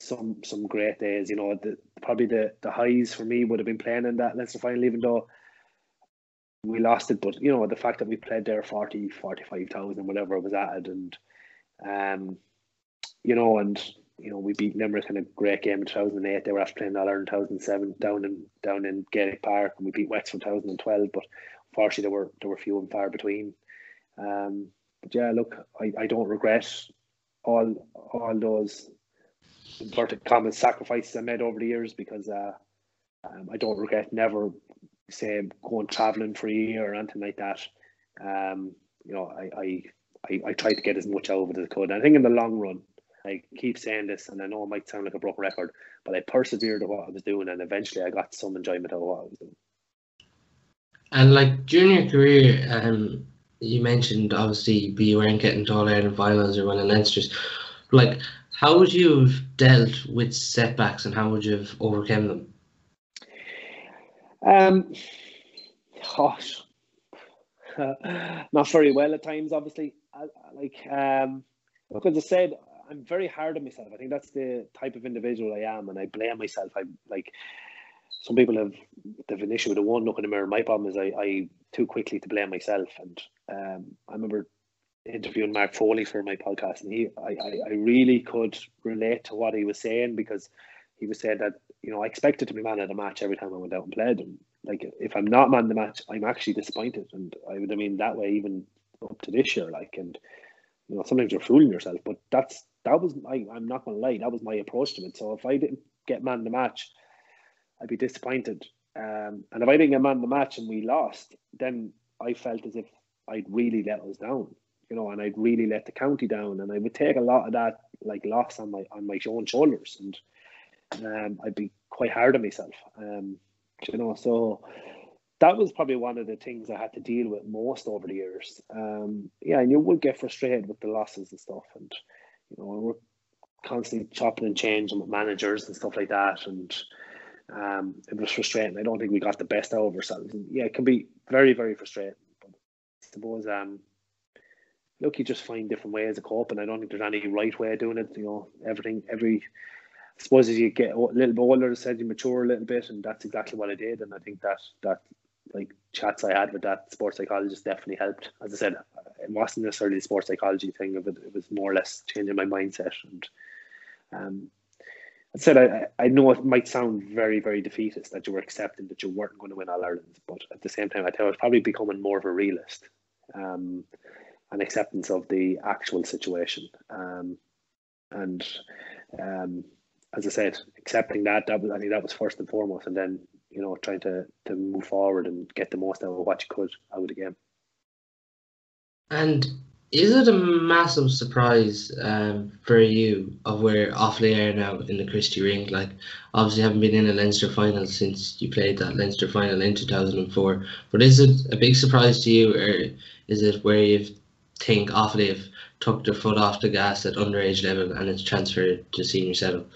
some some great days. You know, the, probably the the highs for me would have been playing in that Leinster final, even though we lost it. But you know, the fact that we played there 40, 45,000, whatever it was at, and um, you know, and you know, we beat Limerick in a great game in 2008. They were after playing All Ireland 2007 down in down in Gaelic Park, and we beat Wexford 2012. But unfortunately, there were there were few and far between. Um, but yeah, look, I, I don't regret all all those inverted commas sacrifices I made over the years because uh, um, I don't regret never say going traveling for a year or anything like that. Um, you know, I, I I I tried to get as much out of it as I could. And I think in the long run, I keep saying this, and I know it might sound like a broken record, but I persevered at what I was doing, and eventually I got some enjoyment out of what I was doing. And like during your career, um, you mentioned obviously you weren't getting to all finals or winning Leinsters. Like, how would you have dealt with setbacks, and how would you have overcome them? Um, gosh, not very well at times. Obviously, I, like um, look as I said, I'm very hard on myself. I think that's the type of individual I am, and I blame myself. I'm like some people have they've an issue with the one look in the mirror. My problem is I, I too quickly to blame myself, and um, I remember interviewing Mark Foley for my podcast, and he I, I, I really could relate to what he was saying because he was saying that you know I expected to be man of the match every time I went out and played, and like if I'm not man of the match, I'm actually disappointed, and I would I mean that way even up to this year, like and you know sometimes you're fooling yourself, but that's that was my I'm not gonna lie, that was my approach to it. So if I didn't get man of the match, I'd be disappointed. Um, and if I didn't get man of the match and we lost, then I felt as if I'd really let us down, you know, and I'd really let the county down, and I would take a lot of that like loss on my on my own shoulders, and um, I'd be quite hard on myself, um, you know. So that was probably one of the things I had to deal with most over the years. Um, yeah, and you would get frustrated with the losses and stuff, and you know, we're constantly chopping and changing with managers and stuff like that. And um, it was frustrating. I don't think we got the best out of ourselves. And yeah, it can be very, very frustrating. But I suppose, um, look, you just find different ways of coping. I don't think there's any right way of doing it. You know, everything, every, I suppose as you get a little bit older, I said, you mature a little bit, and that's exactly what I did. And I think that that like chats I had with that sports psychologist definitely helped. As I said, it wasn't necessarily the sports psychology thing of it. It was more or less changing my mindset. And um, I said I, I know it might sound very very defeatist that you were accepting that you weren't going to win All Ireland, but at the same time I think I was probably becoming more of a realist. Um, an acceptance of the actual situation. Um, and um, as I said, accepting that, that was, I think that was first and foremost, and then you know trying to to move forward and get the most out of what you could out of the game. And is it a massive surprise um, for you of where Offaly are now in the Christy Ring? Like, obviously, haven't been in a Leinster final since you played that Leinster final in 2004. But is it a big surprise to you, or is it where you think Offaly have took their foot off the gas at underage level and it's transferred to senior setup?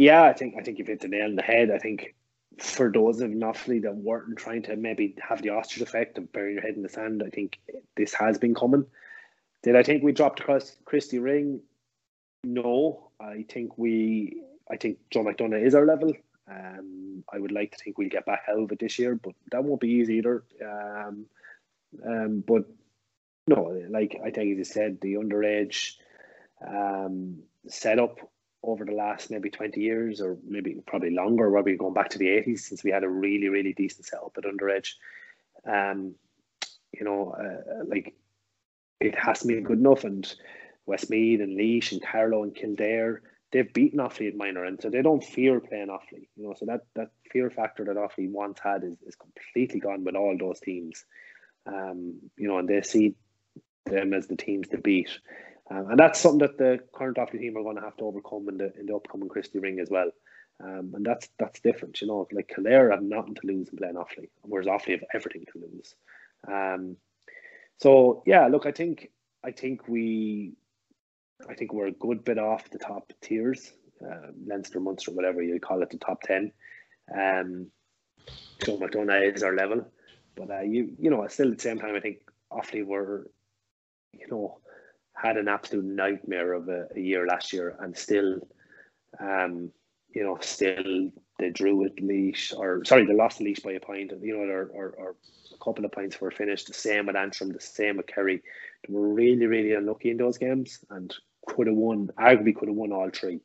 Yeah, I think I think you've hit the nail on the head. I think for those of Offaly that weren't trying to maybe have the ostrich effect of burying your head in the sand, I think this has been coming. Did I think we dropped across Christy Ring? No, I think we. I think Joe McDonagh is our level. Um, I would like to think we'll get back out of it this year, but that won't be easy either. Um, um, but no, like I think as you said, the underage um, setup over the last maybe 20 years or maybe probably longer, probably going back to the 80s since we had a really, really decent setup at underage. Um, you know, uh, like it has to be good enough. And Westmeath and Laois and Carlow and Kildare, they've beaten Offaly at minor, and so they don't fear playing Offaly. You know, so that that fear factor that Offaly once had is, is completely gone with all those teams. Um, you know, and they see them as the teams to beat. Um, and that's something that the current Offaly team are going to have to overcome in the in the upcoming Christy Ring as well. Um, and that's that's different, you know. Like Kildare have nothing to lose in playing Offaly, whereas Offaly have everything to lose. Um, so yeah, look, I think I think we, I think we're a good bit off the top tiers, uh, Leinster, Munster, whatever you call it, the top ten. Um, Joe McDonagh is our level, but uh, you you know still at the same time, I think Offaly were, you know had an absolute nightmare of a, a year last year and still, um, you know, still they drew with Laois or sorry, they lost Laois by a point, you know, or, or, or a couple of points were finished. The same with Antrim, the same with Kerry. They were really, really unlucky in those games and could have won, arguably could have won all three.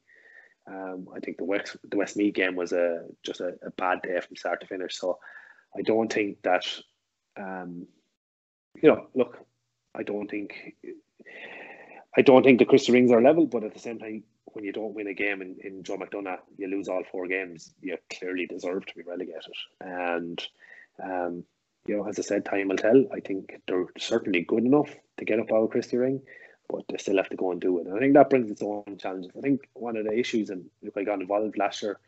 Um, I think the West the Westmeath game was a just a, a, bad day from start to finish. So I don't think that um, you know, look, I don't think I don't think the Christy Rings are level, but at the same time, when you don't win a game in, in Joe McDonagh, you lose all four games, you clearly deserve to be relegated. And, um, you know, as I said, time will tell. I think they're certainly good enough to get up out of Christy Ring, but they still have to go and do it. And I think that brings its own challenges. I think one of the issues, and look, I got involved last year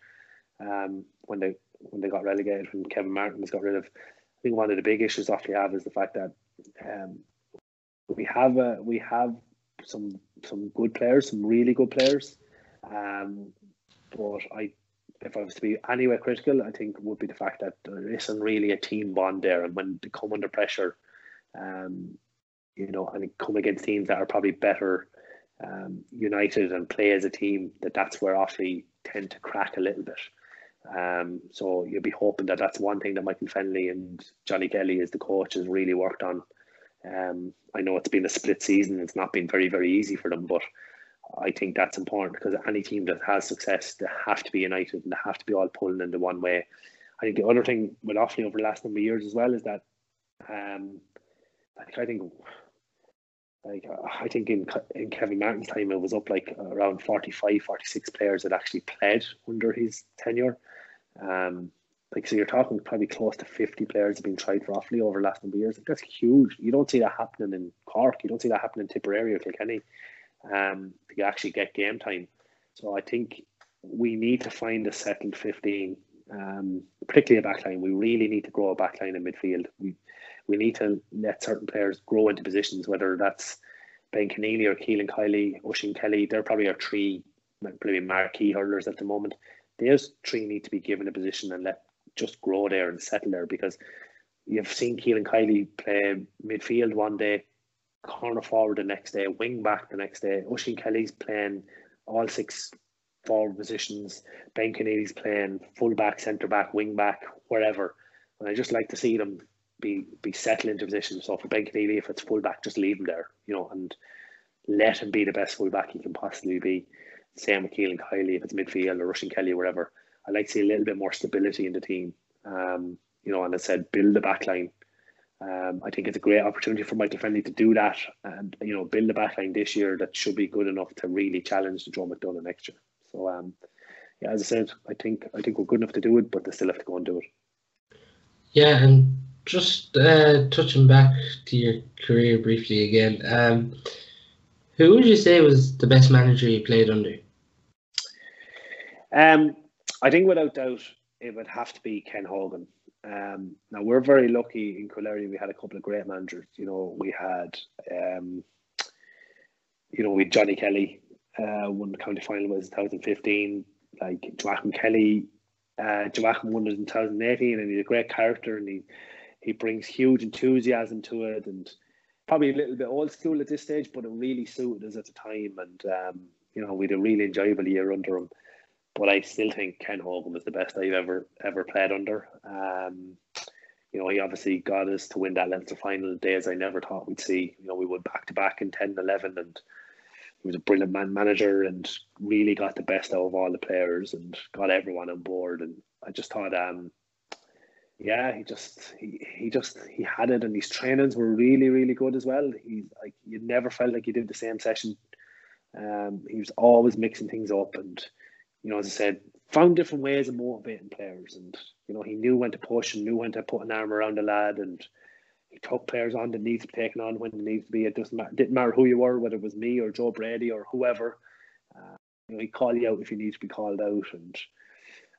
um, when they when they got relegated, when Kevin Martin was got rid of. I think one of the big issues Offaly have is the fact that um, we have a we have some some good players, some really good players. Um, but I, if I was to be anywhere critical, I think would be the fact that there isn't really a team bond there, and when they come under pressure, um, you know, and come against teams that are probably better um, united and play as a team, that that's where Offaly tend to crack a little bit. Um, so you'll be hoping that that's one thing that Michael Fennelly and Johnny Kelly as the coach has really worked on um, I know it's been a split season. It's not been very, very easy for them, but I think that's important because any team that has success, they have to be united and they have to be all pulling in the one way. I think the other thing with Offaly over the last number of years as well is that, um, like I think, like I think in in Kevin Martin's time it was up like around 45, 46 players that actually played under his tenure. Um, like so you're talking probably close to 50 players have been tried for Offaly over the last number of years. That's huge. You don't see that happening in Cork. You don't see that happening in Tipperary or Kilkenny. Um, to actually get game time. So I think we need to find a settled 15, um, particularly a backline. We really need to grow a backline in midfield. We we need to let certain players grow into positions, whether that's Ben Conneely or Killian Kiely, Oisin Kelly. They're probably our three, probably marquee hurlers at the moment. Those three need to be given a position and let just grow there and settle there because you've seen Killian Kiely play midfield one day, corner forward the next day, wing back the next day. Oisin Kelly's playing all six forward positions. Ben Conneely's playing full back, centre back, wing back, wherever. And I just like to see them be be settled into position. So for Ben Conneely, if it's full back, just leave him there, you know, and let him be the best full back he can possibly be. Same with Killian Kiely if it's midfield or Oisin Kelly, wherever. I like to see a little bit more stability in the team. Um, you know, and I said build the back line Um, I think it's a great opportunity for Michael Fennelly to do that and you know build a backline this year that should be good enough to really challenge the Joe McDonagh next year. So um, yeah, as I said, I think I think we're good enough to do it, but they still have to go and do it. Yeah, and just uh, touching back to your career briefly again, um, who would you say was the best manager you played under? Um, I think without doubt it would have to be Ken Hogan. Um, now we're very lucky in Coolderry. We had a couple of great managers. You know, we had, um, you know, we had Johnny Kelly, uh, won the county final was 2015. Like Joachim Kelly, uh, Joachim won it in 2018, and he's a great character, and he he brings huge enthusiasm to it, and probably a little bit old school at this stage, but it really suited us at the time, and um, you know, we had a really enjoyable year under him but I still think Ken Hogan is the best I've ever ever played under. Um, you know, he obviously got us to win that Leinster final days I never thought we'd see. You know, we went back to back in 10 11 and he was a brilliant man manager and really got the best out of all the players and got everyone on board. And I just thought, um, yeah, he just he, he just he had it and his trainings were really, really good as well. He's like you never felt like you did the same session. Um, he was always mixing things up and you know, as I said, found different ways of motivating players, and you know, he knew when to push and knew when to put an arm around a lad, and he took players on that needs to be taken on when it needs to be. It doesn't matter, didn't matter who you were, whether it was me or Joe Brady or whoever. Uh, you know, he call you out if you need to be called out, and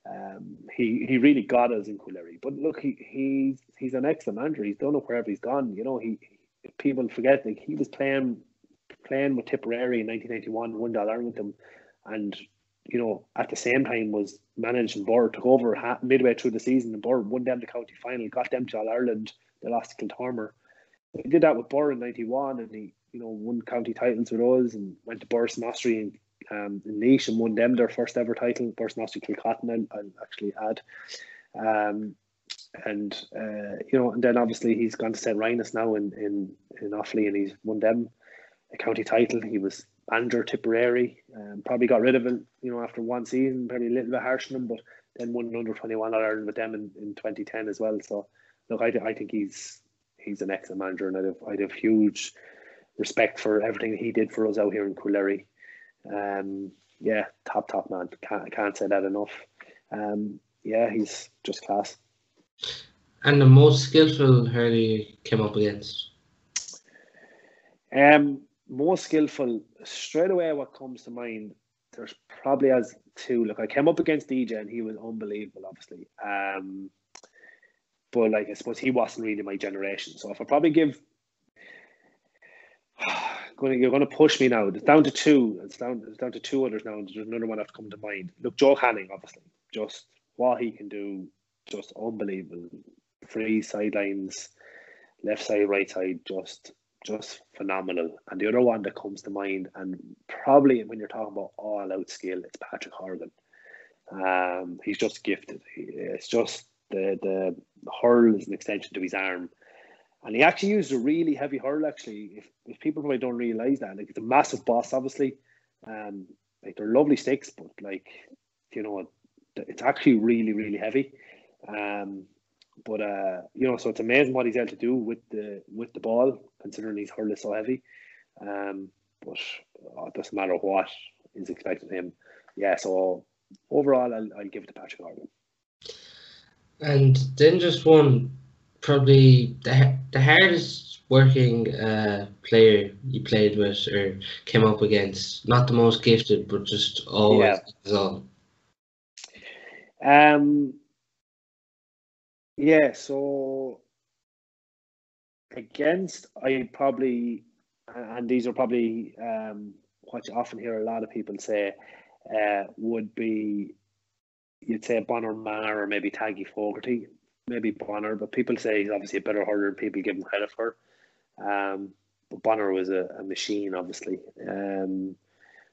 um, he he really got us in Coolderry. But look, he he's he's an excellent manager. He's done it wherever he's gone. You know, he people forget that he was playing playing with Tipperary in 1991, won the Ireland and you know, at the same time was managing Birr, took over midway through the season and Birr won them the county final, got them to All Ireland, they lost to Kiltormer. He did that with Birr in 91 and he, you know, won county titles with us and went to Borris-in-Ossory in, um, in Laois and won them their first ever title, Borris-in-Ossory Kilcotton, I'll, I'll actually add. Um, and, uh, you know, and then obviously he's gone to St. Rynagh's now in, in, in Offaly and he's won them a county title. He was Andrew Tipperary. Um, probably got rid of him, you know, after one season, probably a little bit harsh on him, but then won under 21 All Ireland with them in, in 2010 as well. So, look, I, I think he's he's an excellent manager, and I'd have, I'd have huge respect for everything he did for us out here in Coolderry. Um, yeah, top, top man. Can't, can't say that enough. Um, yeah, he's just class. And the most skillful hurley came up against? Um, most skillful straight away what comes to mind there's probably as two. Look i came up against dj and he was unbelievable obviously. Um but like i suppose he wasn't really my generation. So if i probably give you're going to push me now. It's down to two. It's down it's down to two others now there's another one I have to come to mind. Look Joe Canning obviously. Just what he can do. Just unbelievable. Free sidelines left side right side just just phenomenal. And the other one that comes to mind, and probably when you're talking about all out skill, it's Patrick Horgan. Um, he's just gifted. It's just the the hurl is an extension to his arm, and he actually used a really heavy hurl. Actually, if, if people probably don't realize that, like it's a massive bas, obviously. Um, like they're lovely sticks, but like you know, it's actually really really heavy. Um, but uh, you know, so it's amazing what he's able to do with the with the ball, considering he's hurl is so heavy. Um, but oh, it doesn't matter what is expected of him. Yeah, so overall, I'll, I'll give it to Patrick Horgan. And then just one, probably the the hardest working uh, player you played with or came up against. Not the most gifted, but just always yeah. Um, yeah, so against I probably and these are probably um, what you often hear a lot of people say uh, would be you'd say Bonner Maher or maybe Taggy Fogarty, maybe Bonner, but people say he's obviously a better hurler than people give him credit for. Um, but Bonner was a, a machine, obviously. Um,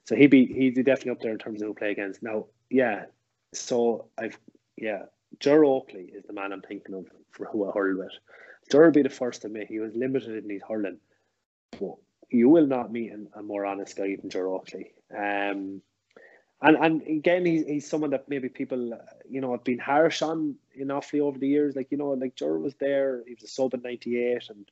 so he'd be he'd be definitely up there in terms of who play against. Now, yeah. So I've yeah, Ger Oakley is the man I'm thinking of for who I hurled with. Ger will be the first to admit he was limited in his hurling, but you will not meet a more honest guy than Ger Oakley. Um, and and again, he's he's someone that maybe people you know have been harsh on in Offaly over the years. Like you know, like Ger was there. He was a sub in '98 and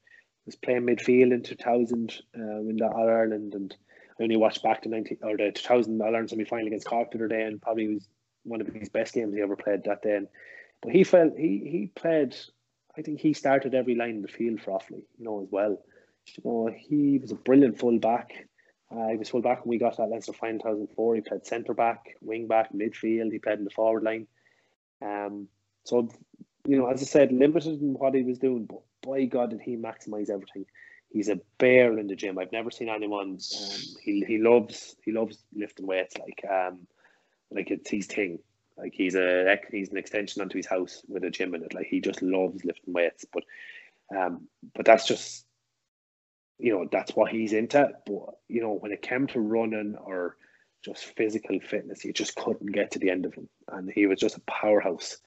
was playing midfield in 2000 uh, in the All Ireland. And I only watched back to 90 or the 2000 All Ireland semi final against Cork the other day, and probably was one of his best games he ever played that day. But he felt he he played. I think he started every line in the field for Offaly, you know, as well. You know, he was a brilliant full back. Uh, he was full back when we got that Leinster final 2004. He played centre back, wing back, midfield. He played in the forward line. Um, so, you know, as I said, limited in what he was doing, but by God, did he maximise everything. He's a bear in the gym. I've never seen anyone. Um, he he loves he loves lifting weights like um like it's his thing. Like he's a he's an extension onto his house with a gym in it. Like he just loves lifting weights. But um, but that's just you know that's what he's into. But you know when it came to running or just physical fitness, you just couldn't get to the end of him, and he was just a powerhouse.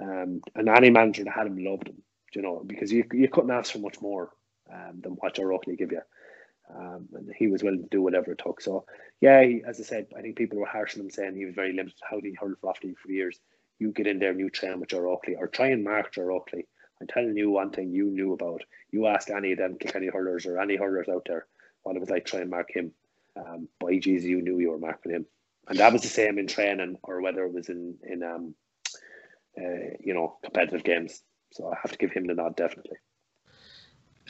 Um, and any manager that had him loved him you know, because you you couldn't ask for much more um, than what Ger Oakley give you. Um, and he was willing to do whatever it took. So, yeah, he, as I said, I think people were harsh on him saying he was very limited. How did he hurl for Offaly for years? You get in there and you train with Ger Oakley or try and mark Ger Oakley. I'm telling you one thing you knew about. You ask any of them Kilkenny hurlers or any hurlers out there what it was like trying to mark him. Um, by Jesus, you knew you were marking him. And that was the same in training or whether it was in, in um, uh, you know, competitive games. So I have to give him the nod definitely.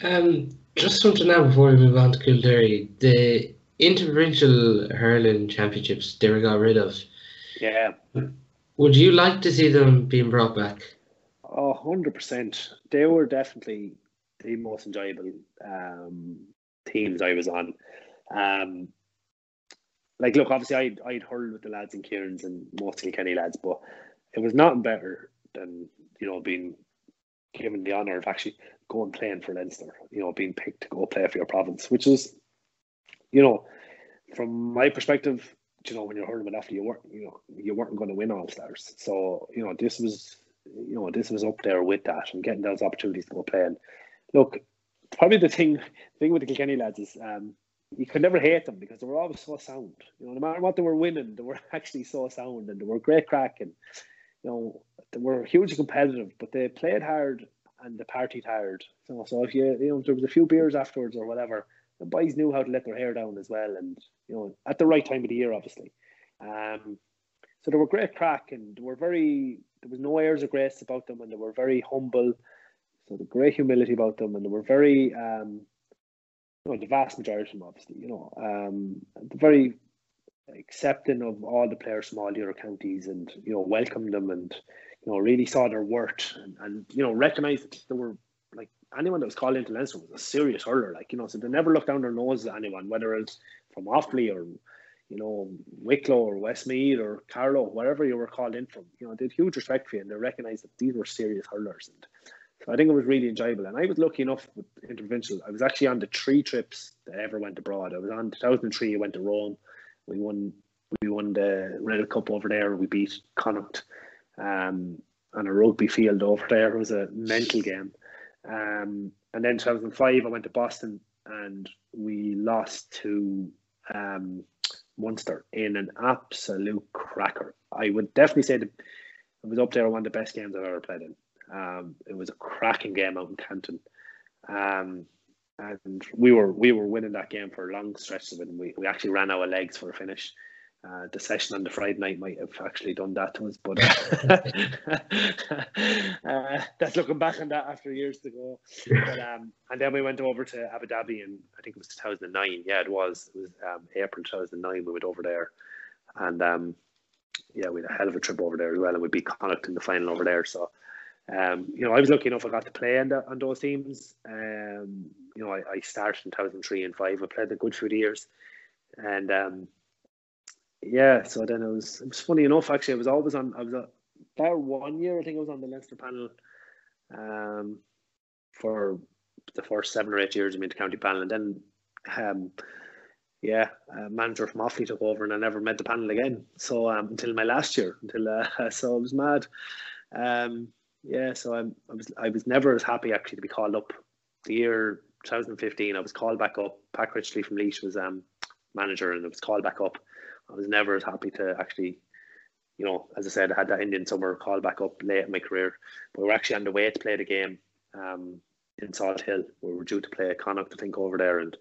Um, just something now before we move on to Kildare. The interprovincial hurling championships they were got rid of. Yeah. Would you like to see them being brought back? Oh, 100%. They were definitely the most enjoyable um, teams I was on. Um, like, look, obviously, I'd, I'd hurled with the lads in Kieran's and most Kenny lads, but it was nothing better than, you know, being given the honour of actually going playing for Leinster, you know, being picked to go play for your province, which is, you know, from my perspective, you know, when you're hurling Offaly, you weren't, you know, you weren't going to win all stars. So, you know, this was, you know, this was up there with that and getting those opportunities to go play. And look, probably the thing, thing with the Kilkenny lads is, um, you could never hate them because they were always so sound. You know, no matter what they were winning, they were actually so sound and they were great crack and you know, they were hugely competitive, but they played hard and they partied hard. So, so if you, you know, there was a few beers afterwards or whatever, the boys knew how to let their hair down as well, and you know, at the right time of the year, obviously. Um, so they were great crack, and they were very. There was no airs of grace about them, and they were very humble. So the great humility about them, and they were very. Um, you know, the vast majority of them, obviously, you know, um, very accepting of all the players from all the other counties and you know welcomed them and you know really saw their worth and, and you know recognized that they were like anyone that was called into Leinster was a serious hurler like you know so they never looked down their nose at anyone whether it's from Offaly or you know Wicklow or Westmeath or Carlow wherever you were called in from you know they had huge respect for you and they recognized that these were serious hurlers. And so I think it was really enjoyable. And I was lucky enough with interprovincial I was actually on the three trips that ever went abroad. I was on 2003 I went to Rome. We won we won the Red Cup over there. We beat Connacht um, on a rugby field over there. It was a mental game. Um, and then 2005, I went to Boston and we lost to um, Munster in an absolute cracker. I would definitely say that it was up there one of the best games I've ever played in. Um, it was a cracking game out in Canton. Um, and we were we were winning that game for a long stretches of it. And we, we actually ran our legs for a finish. Uh, the session on the Friday night might have actually done that to us, but uh, that's looking back on that after years to go. But, um, and then we went over to Abu Dhabi, and I think it was 2009. Yeah, it was. It was um, April 2009. We went over there, and um, yeah, we had a hell of a trip over there as well, and we beat Connacht in the final over there. So um, you know, I was lucky enough I got to play on, the, on those teams. Um, you know, I, I started in 2003 and 5. I played a good few years. And um, yeah, so then it was, it was funny enough, actually, I was always on, I was a, there one year, I think I was on the Leinster panel um, for the first seven or eight years made the county panel. And then, um, yeah, manager from Offaly took over and I never met the panel again. So um, until my last year, until, uh, so I was mad. Um, yeah, so I'm, I was I was never as happy actually to be called up. The year 2015, I was called back up. Pat Critchley from Laois was um, manager, and I was called back up I was never as happy to actually, you know, as I said, I had that Indian summer call back up late in my career, but we were actually on the way to play the game um, in Salthill. We were due to play Connacht, I think, over there, and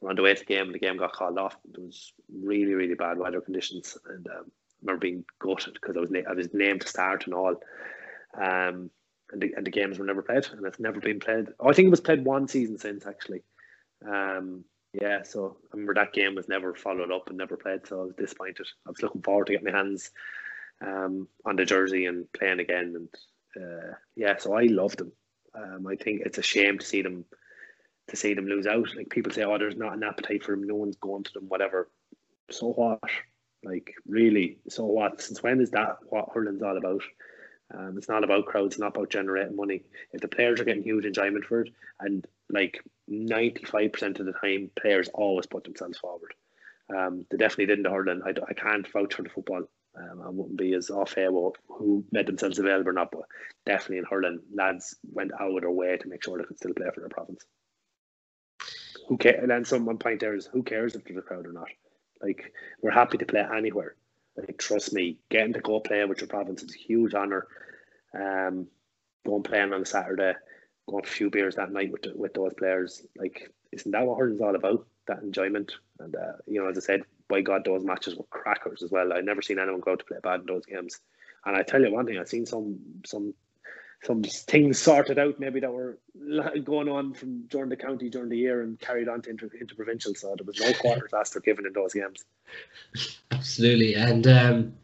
we're on the way to the game, and the game got called off. It was really, really bad weather conditions, and um, I remember being gutted because I was na- I was named to start and all. Um, and the, and the games were never played, and it's never been played. Oh, I think it was played one season since actually. Um, yeah, so I remember that game was never followed up and never played, so I was disappointed. I was looking forward to getting my hands um, on the jersey and playing again, and uh, yeah, so I loved them. Um, I think it's a shame to see them to see them lose out. Like people say, oh, there's not an appetite for them, no one's going to them, whatever. So what? Like really, so what? Since when is that what hurling's all about? Um, it's not about crowds, it's not about generating money. If the players are getting huge enjoyment for it, and like 95% of the time, players always put themselves forward. Um, they definitely did in hurling. I, I can't vouch for the football. Um, I wouldn't be as off air who made themselves available or not, but definitely in hurling, lads went out of their way to make sure they could still play for their province. Who care? And then some one point there is who cares if there's a crowd or not? Like we're happy to play anywhere. Like trust me, getting to go play with your province is a huge honour. Um, going playing on a Saturday, going a few beers that night with with those players. Like, isn't that what hurling's all about? That enjoyment. And uh, you know, as I said, by God, those matches were crackers as well. I've never seen anyone go out to play bad in those games. And I tell you one thing, I've seen some some some things sorted out maybe that were going on from during the county during the year and carried on to inter, into provincial. So there was no quarters last or given in those games. Absolutely, and um,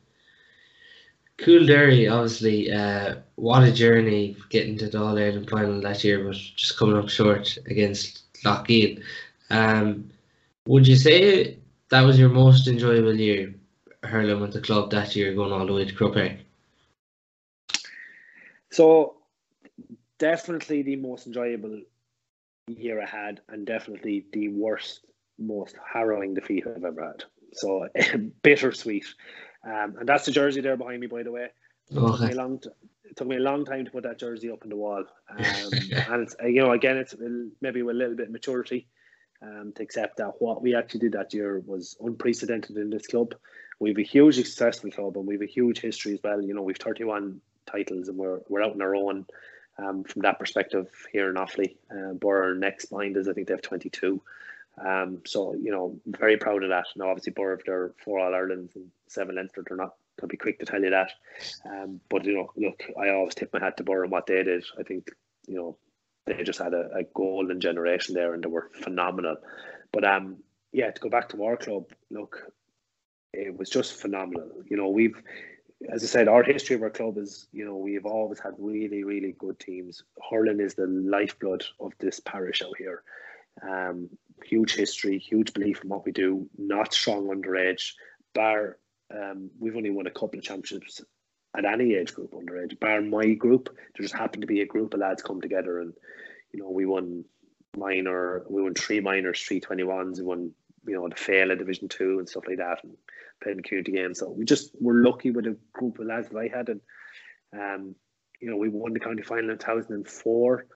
Coolderry, obviously, uh, what a journey getting to the All Ireland final that year, but just coming up short against Loughgiel. Um, would you say that was your most enjoyable year hurling with the club that year, going all the way to Park? So, definitely the most enjoyable year I had, and definitely the worst, most harrowing defeat I've ever had. So, bittersweet. Um, and that's the jersey there behind me, by the way. It, took me a long t- it took me a long time to put that jersey up on the wall. Um, and it's, you know, again, it's maybe with a little bit of maturity um, to accept that what we actually did that year was unprecedented in this club. We have a hugely successful club and we have a huge history as well. You know, we've 31 titles and we're, we're out on our own um, from that perspective here in Offaly. Uh, Birr next behind us, I think they have 22. Um, so you know, very proud of that. Now, obviously, Birr they're four All Irelands and seven Leinster. They're not. I'll be quick to tell you that. Um, but you know, look, I always tip my hat to Birr and what they did. I think you know they just had a, a golden generation there, and they were phenomenal. But um, yeah, to go back to our club, look, it was just phenomenal. You know, we've as I said, our history of our club is, you know, we've always had really, really good teams. Hurling is the lifeblood of this parish out here. Um, huge history, huge belief in what we do, not strong underage. Bar, um, we've only won a couple of championships at any age group underage. Bar my group, there just happened to be a group of lads come together, and you know we won minor, we won three minors, three twenty ones, we won you know the at Division Two and stuff like that, and played in community games. So we just were lucky with a group of lads that I had, and um, you know we won the county final in two thousand and four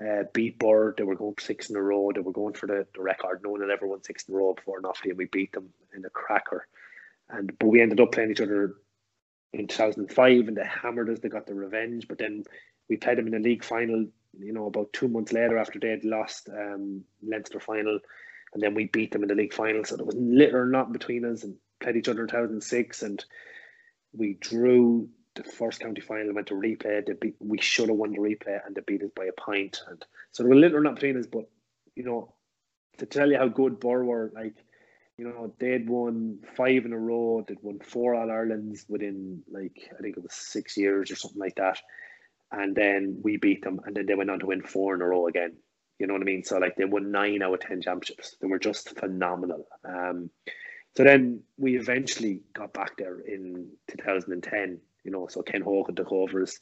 uh, beat Birr. They were going six in a row. They were going for the, the record. No one had ever won six in a row before Offaly, and we beat them in a cracker. And but we ended up playing each other in 2005, and they hammered us. They got the revenge. But then we played them in the league final. You know, about two months later after they had lost um, Leinster final, and then we beat them in the league final. So there was little not between us, and played each other in 2006, and we drew the first county final and went to replay. They beat, we should have won the replay, and they beat us by a point. And so there were little not between us, but you know, to tell you how good Birr were, like you know, they'd won five in a row. They'd won four All Irelands within like I think it was six years or something like that. And then we beat them, and then they went on to win four in a row again. You know what I mean? So like they won nine out of ten championships. They were just phenomenal. Um, so then we eventually got back there in 2010 you know, so Ken Hogan took over us.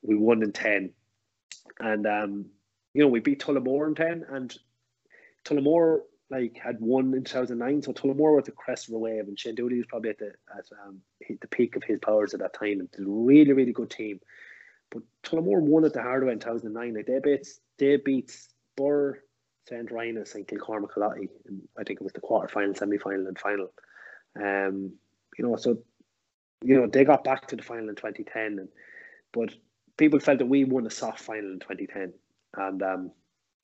We won in 10. And, um, you know, we beat Tullamore in 10. And Tullamore, like, had won in 2009. So Tullamore was the crest of a wave. And Shane Dooley was probably at the, at, um, the peak of his powers at that time. And a really, really good team. But Tullamore won at the Hardway in 2009. Like, they beat, they beat Birr, St. Rynagh's, and Kilcormac I think it was the quarter final, semi final, and final. Um, you know, so you know they got back to the final in 2010, and but people felt that we won a soft final in 2010, and um,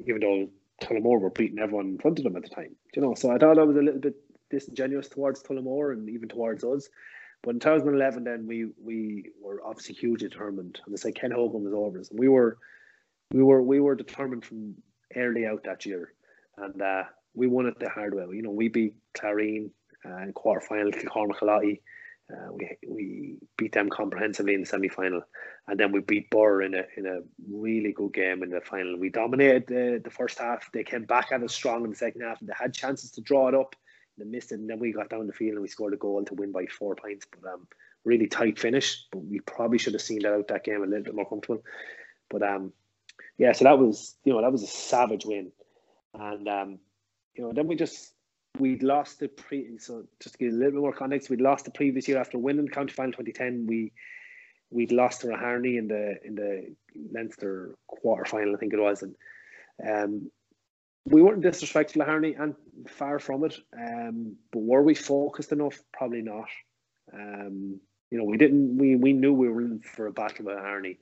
even though Tullamore were beating everyone in front of them at the time, you know, so I thought I was a little bit disingenuous towards Tullamore and even towards us. But in 2011, then we we were obviously hugely determined, and it's say Ken Hogan was over us, and we were we were we were determined from early out that year, and uh, we won it the hard way. You know, we beat Clareen uh, in quarter final, Kilcormac uh, we we beat them comprehensively in the semi final, and then we beat Birr in a in a really good game in the final. We dominated the, the first half. They came back at us strong in the second half, and they had chances to draw it up. They missed it, and then we got down the field and we scored a goal to win by four points. But um, really tight finish. But we probably should have seen that out that game a little bit more comfortable. But um, yeah, so that was you know that was a savage win, and um, you know then we just we'd lost the pre so just to give a little bit more context, we'd lost the previous year after winning the county final 2010. We we'd lost to Raharney in the in the Leinster quarter final, I think it was, and um, we weren't disrespectful to Raharney and far from it. Um, but were we focused enough? Probably not. Um, you know, we didn't. We we knew we were in for a battle with Raharney,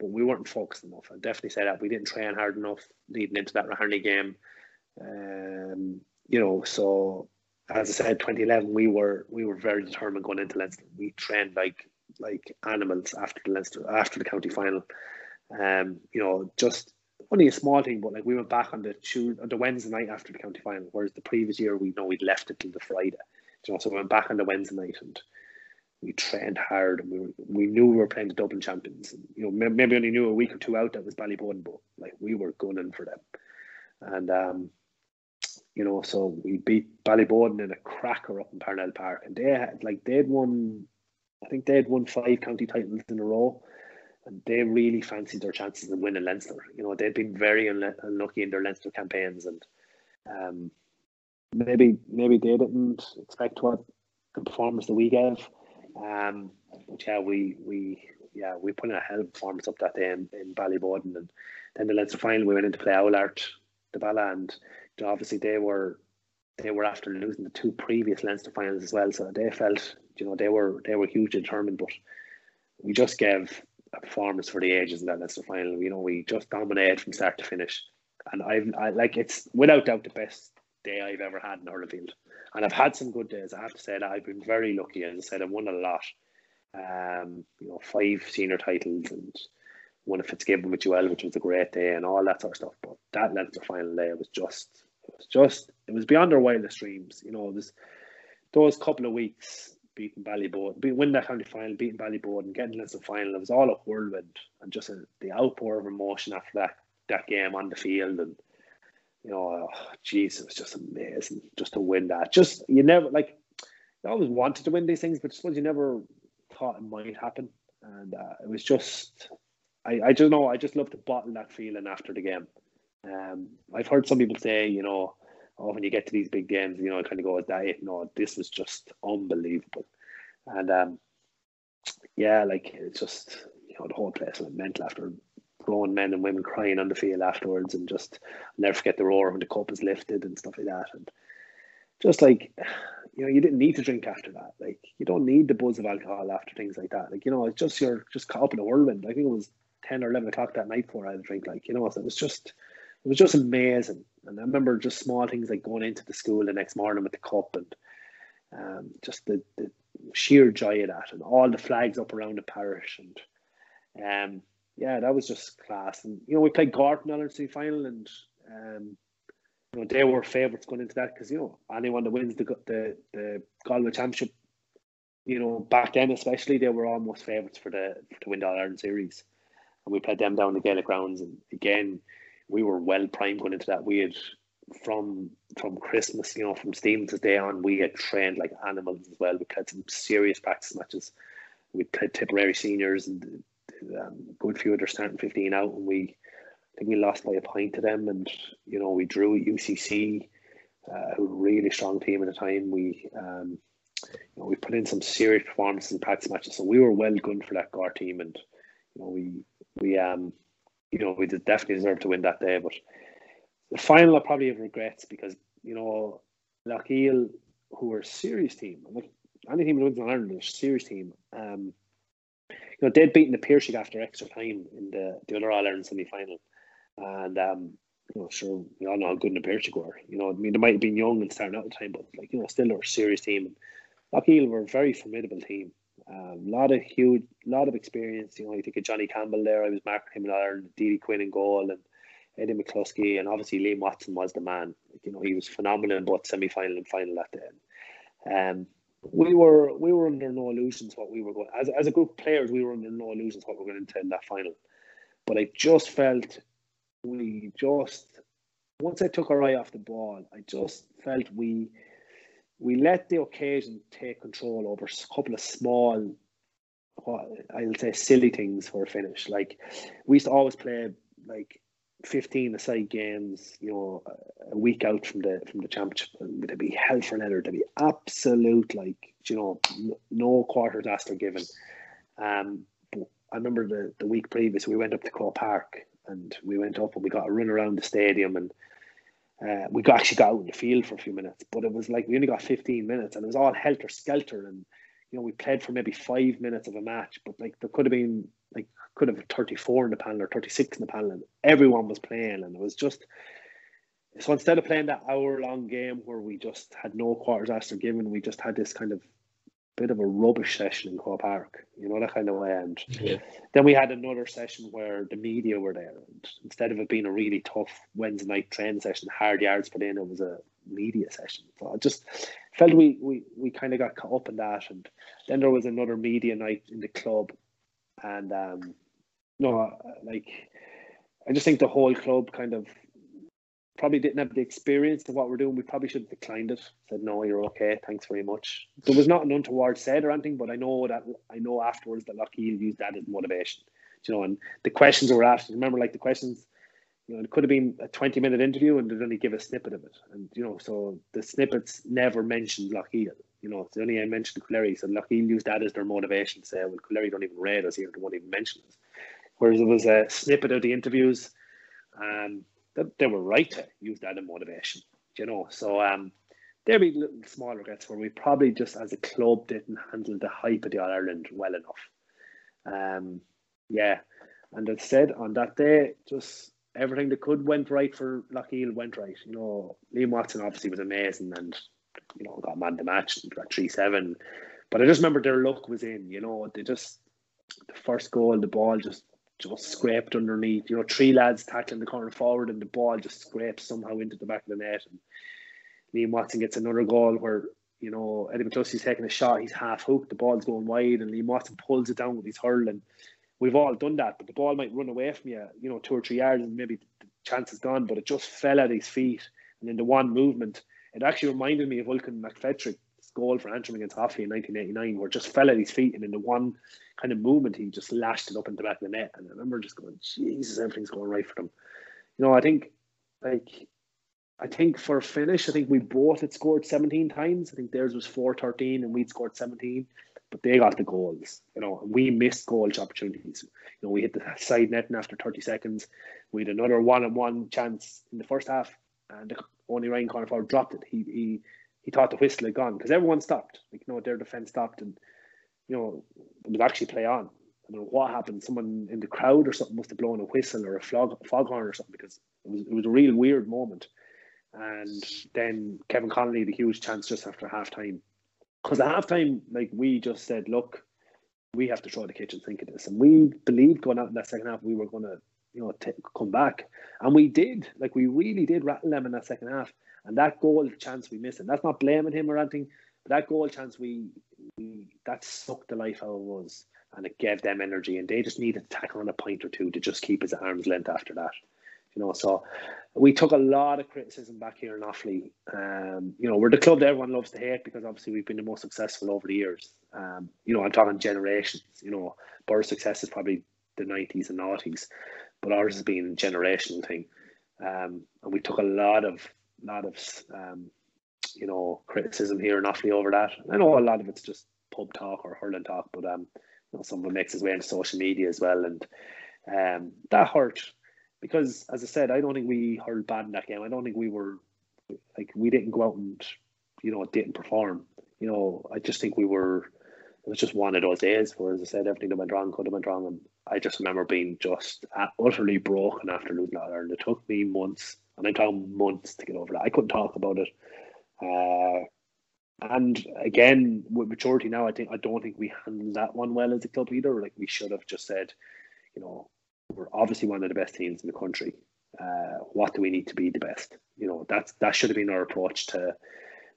but we weren't focused enough. I definitely say that we didn't train hard enough leading into that Raharney game. Um, you know, so as I said, 2011, we were we were very determined going into Leinster. We trained like like animals after the Leinster after the county final. Um, you know, just only a small thing, but like we went back on the Tuesday, on the Wednesday night after the county final, whereas the previous year we know we'd left it till the Friday. You know, so we went back on the Wednesday night and we trained hard and we were, we knew we were playing the Dublin champions. You know, maybe only knew a week or two out that was Ballyboden, but like we were gunning for them. And um, you know, so we beat Ballyboden in a cracker up in Parnell Park, and they had like they'd won, I think they'd won five county titles in a row, and they really fancied their chances of winning Leinster. You know, they'd been very unlucky in their Leinster campaigns, and um, maybe maybe they didn't expect what the performance that we gave. Um, but yeah, we we yeah we put in a hell of a performance up that day in, in Ballyboden, and then the Leinster final we went into play Oulart, the Ballagh, and obviously they were they were after losing the two previous Leinster finals as well, so they felt you know they were they were hugely determined, but we just gave a performance for the ages in that Leinster final. You know, we just dominated from start to finish, and I've I like it's without doubt the best day I've ever had in Hurlfield. And I've had some good days. I have to say that I've been very lucky. As I said, I've won a lot. Um, you know, five senior titles and won a Fitzgibbon with Joel, which was a great day, and all that sort of stuff. But that Leinster final day was just it was just it was beyond our wildest dreams. You know, this those couple of weeks beating Ballyboden, beat, win that county final, beating Ballyboden, getting into the final. It was all a whirlwind and just a, the outpour of emotion after that that game on the field and you know, oh, it was just amazing just to win that. Just you never like you always wanted to win these things, but suppose you never thought it might happen. And uh, it was just, I, I just know, I just love to bottle that feeling after the game. Um, I've heard some people say, you know, oh, when you get to these big games, you know, it kind of goes that it. No, this was just unbelievable, and um, yeah, like it's just you know the whole place went mental after grown men and women crying on the field afterwards, and just I'll never forget the roar when the cup is lifted and stuff like that, and just like you know, you didn't need to drink after that. Like you don't need the buzz of alcohol after things like that. Like you know, it's just you're just caught up in a whirlwind. I think it was ten or eleven o'clock that night before I had a drink. Like you know, it was just it was just amazing. And I remember just small things like going into the school the next morning with the cup and um, just the, the sheer joy of that and all the flags up around the parish and um, yeah, that was just class. And you know, we played Gorton on our semi final and um, you know they were favourites going into that because you know anyone that wins the the the Galway Championship, you know back then especially they were almost favourites for the to win the All Ireland series, and we played them down the Gaelic grounds and again we were well primed going into that. We had from from Christmas, you know, from Stevens' day on, we had trained like animals as well. We played some serious practice matches. We played Tipperary seniors and good few of starting fifteen out, and we I think we lost by a point to them, and you know we drew at UCC, uh, a really strong team at the time. We um, you know, we put in some serious performances in practice matches, so we were well good for that Gar team, and you know we we um you know, we definitely deserve to win that day. But the final, I probably have regrets because, you know, Loughgiel, who are a serious team. Like any team that wins in Ireland is a serious team. Um, you know, they'd beaten the Piarsaigh after extra time in the, the other All Ireland semi final. And um, you know, sure, we all know how good the Piarsaigh were. You know, I mean, they might have been young and starting out at the time, but like, you know, still they're a serious team. Loughgiel were a very formidable team. A um, lot of huge, lot of experience. You know, you think of Johnny Campbell there. I was marking him in Ireland, Didi Quinn in goal, and Eddie McCloskey, and obviously Liam Watson was the man. Like, you know, he was phenomenal in both semi final and final that day. Um, we were we were under no illusions what we were going as as a group of players. We were under no illusions what we were going to in that final. But I just felt we just once I took our eye off the ball, I just felt we we let the occasion take control over a couple of small, I'll say silly things for a finish. Like we used to always play like 15 aside games, you know, a week out from the from the championship, there'd be hell for leather. There'd be absolute like you know no quarters asked or given. Um, but I remember the the week previous we went up to Croke Park and we went up and we got a run around the stadium and uh, we got, actually got out in the field for a few minutes, but it was like we only got 15 minutes and it was all helter skelter and you know we played for maybe five minutes of a match, but like there could have been like could have 34 in the panel or 36 in the panel and everyone was playing and it was just so instead of playing that hour long game where we just had no quarters after given we just had this kind of bit of a rubbish session in Croke Park you know that kind of way and yeah. then we had another session where the media were there and instead of it being a really tough Wednesday night training session hard yards put in it was a media session so I just felt we we, we kind of got caught up in that and then there was another media night in the club and um, no, like I just think the whole club kind of probably didn't have the experience of what we're doing. We probably should have declined it. Said no, you're okay. Thanks very much. There was not an untoward said or anything, but I know that I know afterwards that Loughgiel used that as motivation. You know, and the questions were asked. Remember, like the questions, you know, it could have been a 20 minute interview and they'd only give a snippet of it. And you know, so the snippets never mentioned Loughgiel. You know, it's only I mentioned Coolderry, so Loughgiel used that as their motivation to say, well, Coolderry don't even read us here, they won't even mention us. Whereas it was a snippet of the interviews, um, they were right to use that as motivation, you know. So um, there'd be little small regrets where we probably just as a club didn't handle the hype of the All Ireland well enough. Um, yeah, and instead on that day, just everything that could went right for Loughgiel went right. You know, Liam Watson obviously was amazing and you know, got man the match, got three seven. But I just remember their luck was in. You know, they just the first goal, the ball just just scraped underneath. You know, three lads tackling the corner forward, and the ball just scrapes somehow into the back of the net. And Liam Watson gets another goal where you know Eddie McCloskey's taking a shot. He's half hooked. The ball's going wide, and Liam Watson pulls it down with his hurling. We've all done that, but the ball might run away from you, you know, two or three yards, and maybe the chance is gone. But it just fell at his feet, and in the one movement, it actually reminded me of Olcan McFetridge's goal for Antrim against Offaly in 1989, where just fell at his feet, and in the one kind of movement, he just lashed it up into the back of the net. And I remember just going, Jesus, everything's going right for them. You know, I think, like, I think for finish, I think we both had scored 17 times. I think theirs was 4 13 and we'd scored 17, but they got the goals. You know, we missed goal opportunities. You know, we hit the side net and after 30 seconds. We had another one on one chance in the first half, and only Ryan Corner dropped it. He he he thought the whistle had gone because everyone stopped. Like you know, their defense stopped, and you know it was actually play on. I don't know what happened. Someone in the crowd or something must have blown a whistle or a fog foghorn or something because it was it was a real weird moment. And then Kevin Connolly the huge chance just after half time. Because at half time, like we just said, look, we have to throw the kitchen sink at this. And we believed going out in that second half we were gonna you know, t- come back. And we did, like we really did rattle them in that second half. And that goal chance we missed, and that's not blaming him or anything, but that goal chance we, we that sucked the life out of us, and it gave them energy, and they just needed to tackle on a point or two to just keep his arm's length after that. You know, so we took a lot of criticism back here in Offaly. Um, you know, we're the club that everyone loves to hate because obviously we've been the most successful over the years. Um, you know, I'm talking generations. You know, Birr's success is probably the 90s and 90s but ours has been a generational thing. Um, and we took a lot of lot of um, you know criticism here in Offaly over that. I know a lot of it's just pub talk or hurling talk, but um, you know, some of it makes its way into social media as well, and um, that hurt because, as I said, I don't think we hurled bad in that game. I don't think we were like we didn't go out and you know, didn't perform. You know, I just think we were. It was just one of those days where, as I said, everything that went wrong could have went wrong, and I just remember being just utterly broken after losing that Ireland. It took me months, and I'm talking months to get over that. I couldn't talk about it. Uh, and again, with maturity now, I think I don't think we handled that one well as a club either. Like we should have just said, you know, we're obviously one of the best teams in the country. Uh, what do we need to be the best? You know, that's that should have been our approach to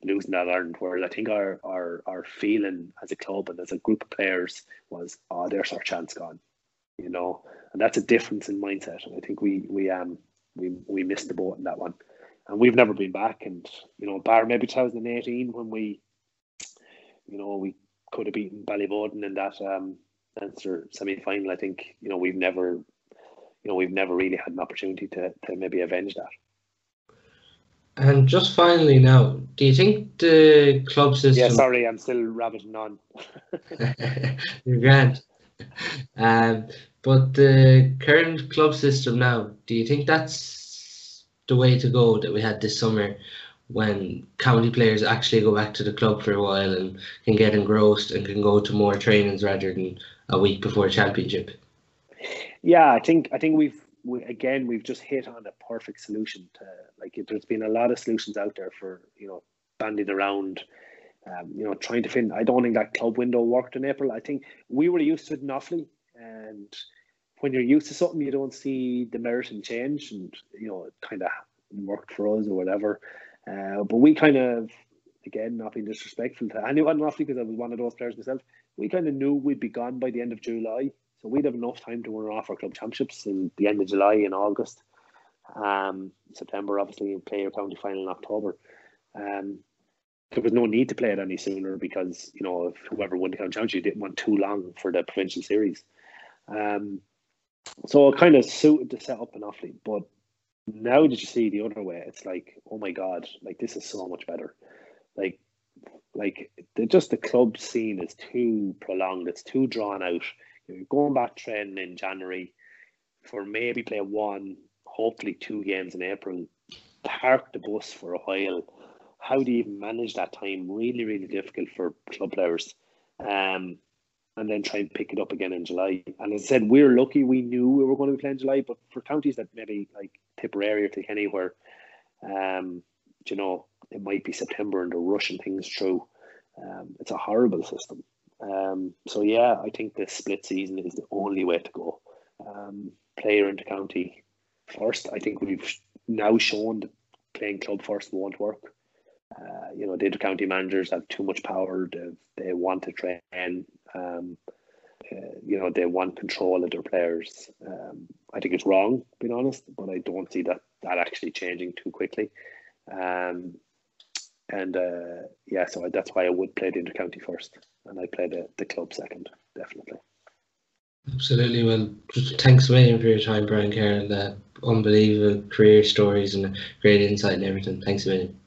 losing that Ireland. Whereas I think our our our feeling as a club and as a group of players was, oh, there's our chance gone. You know, and that's a difference in mindset. And I think we we um we we missed the boat in that one and we've never been back. And you know, bar maybe 2018 when we, you know, we could have beaten Ballyboden in that um Leinster semi final. I think you know we've never, you know, we've never really had an opportunity to to maybe avenge that. And just finally now, do you think the club system? Yeah, sorry, I'm still rabbiting on. You're grand. Um, but the current club system now, do you think that's the way to go that we had this summer when county players actually go back to the club for a while and can get engrossed and can go to more trainings rather than a week before championship. Yeah, I think I think we've we, again we've just hit on a perfect solution to like there's been a lot of solutions out there for you know banding around um, you know trying to fit I don't think that club window worked in April I think we were used to it in Offaly and when you're used to something, you don't see the merit and change, and you know it kind of worked for us or whatever. Uh, but we kind of, again, not being disrespectful to anyone, not because I was one of those players myself, we kind of knew we'd be gone by the end of July, so we'd have enough time to run off our club championships in the end of July and August, um, September, obviously, and play your county final in October. Um, there was no need to play it any sooner because you know if whoever won the county championship didn't want too long for the provincial series. Um, so it kind of suited the setup in Offaly. But now that you see the other way, it's like, oh my god, like this is so much better. Like, like the, just the club scene is too prolonged. It's too drawn out. You're going back training in January for maybe play one, hopefully two games in April. Park the bus for a while. How do you even manage that time? Really, really difficult for club players. Um, and then try and pick it up again in July. And as I said, we're lucky we knew we were going to be playing July, but for counties that maybe like Tipperary or Kilkenny where um, you know, it might be September and they're rushing things through. Um, it's a horrible system. Um, so yeah, I think the split season is the only way to go. Um, player into county first. I think we've now shown that playing club first won't work. Uh, you know, the county managers have too much power. They, they want to train. Um, uh, you know, they want control of their players. Um, I think it's wrong, being honest, but I don't see that that actually changing too quickly. Um, and uh, yeah, so that's why I would play the intercounty first, and I play the, the club second, definitely. Absolutely. Well, thanks a for your time, Brian Carroll. Uh, unbelievable career stories and great insight and everything. Thanks a million.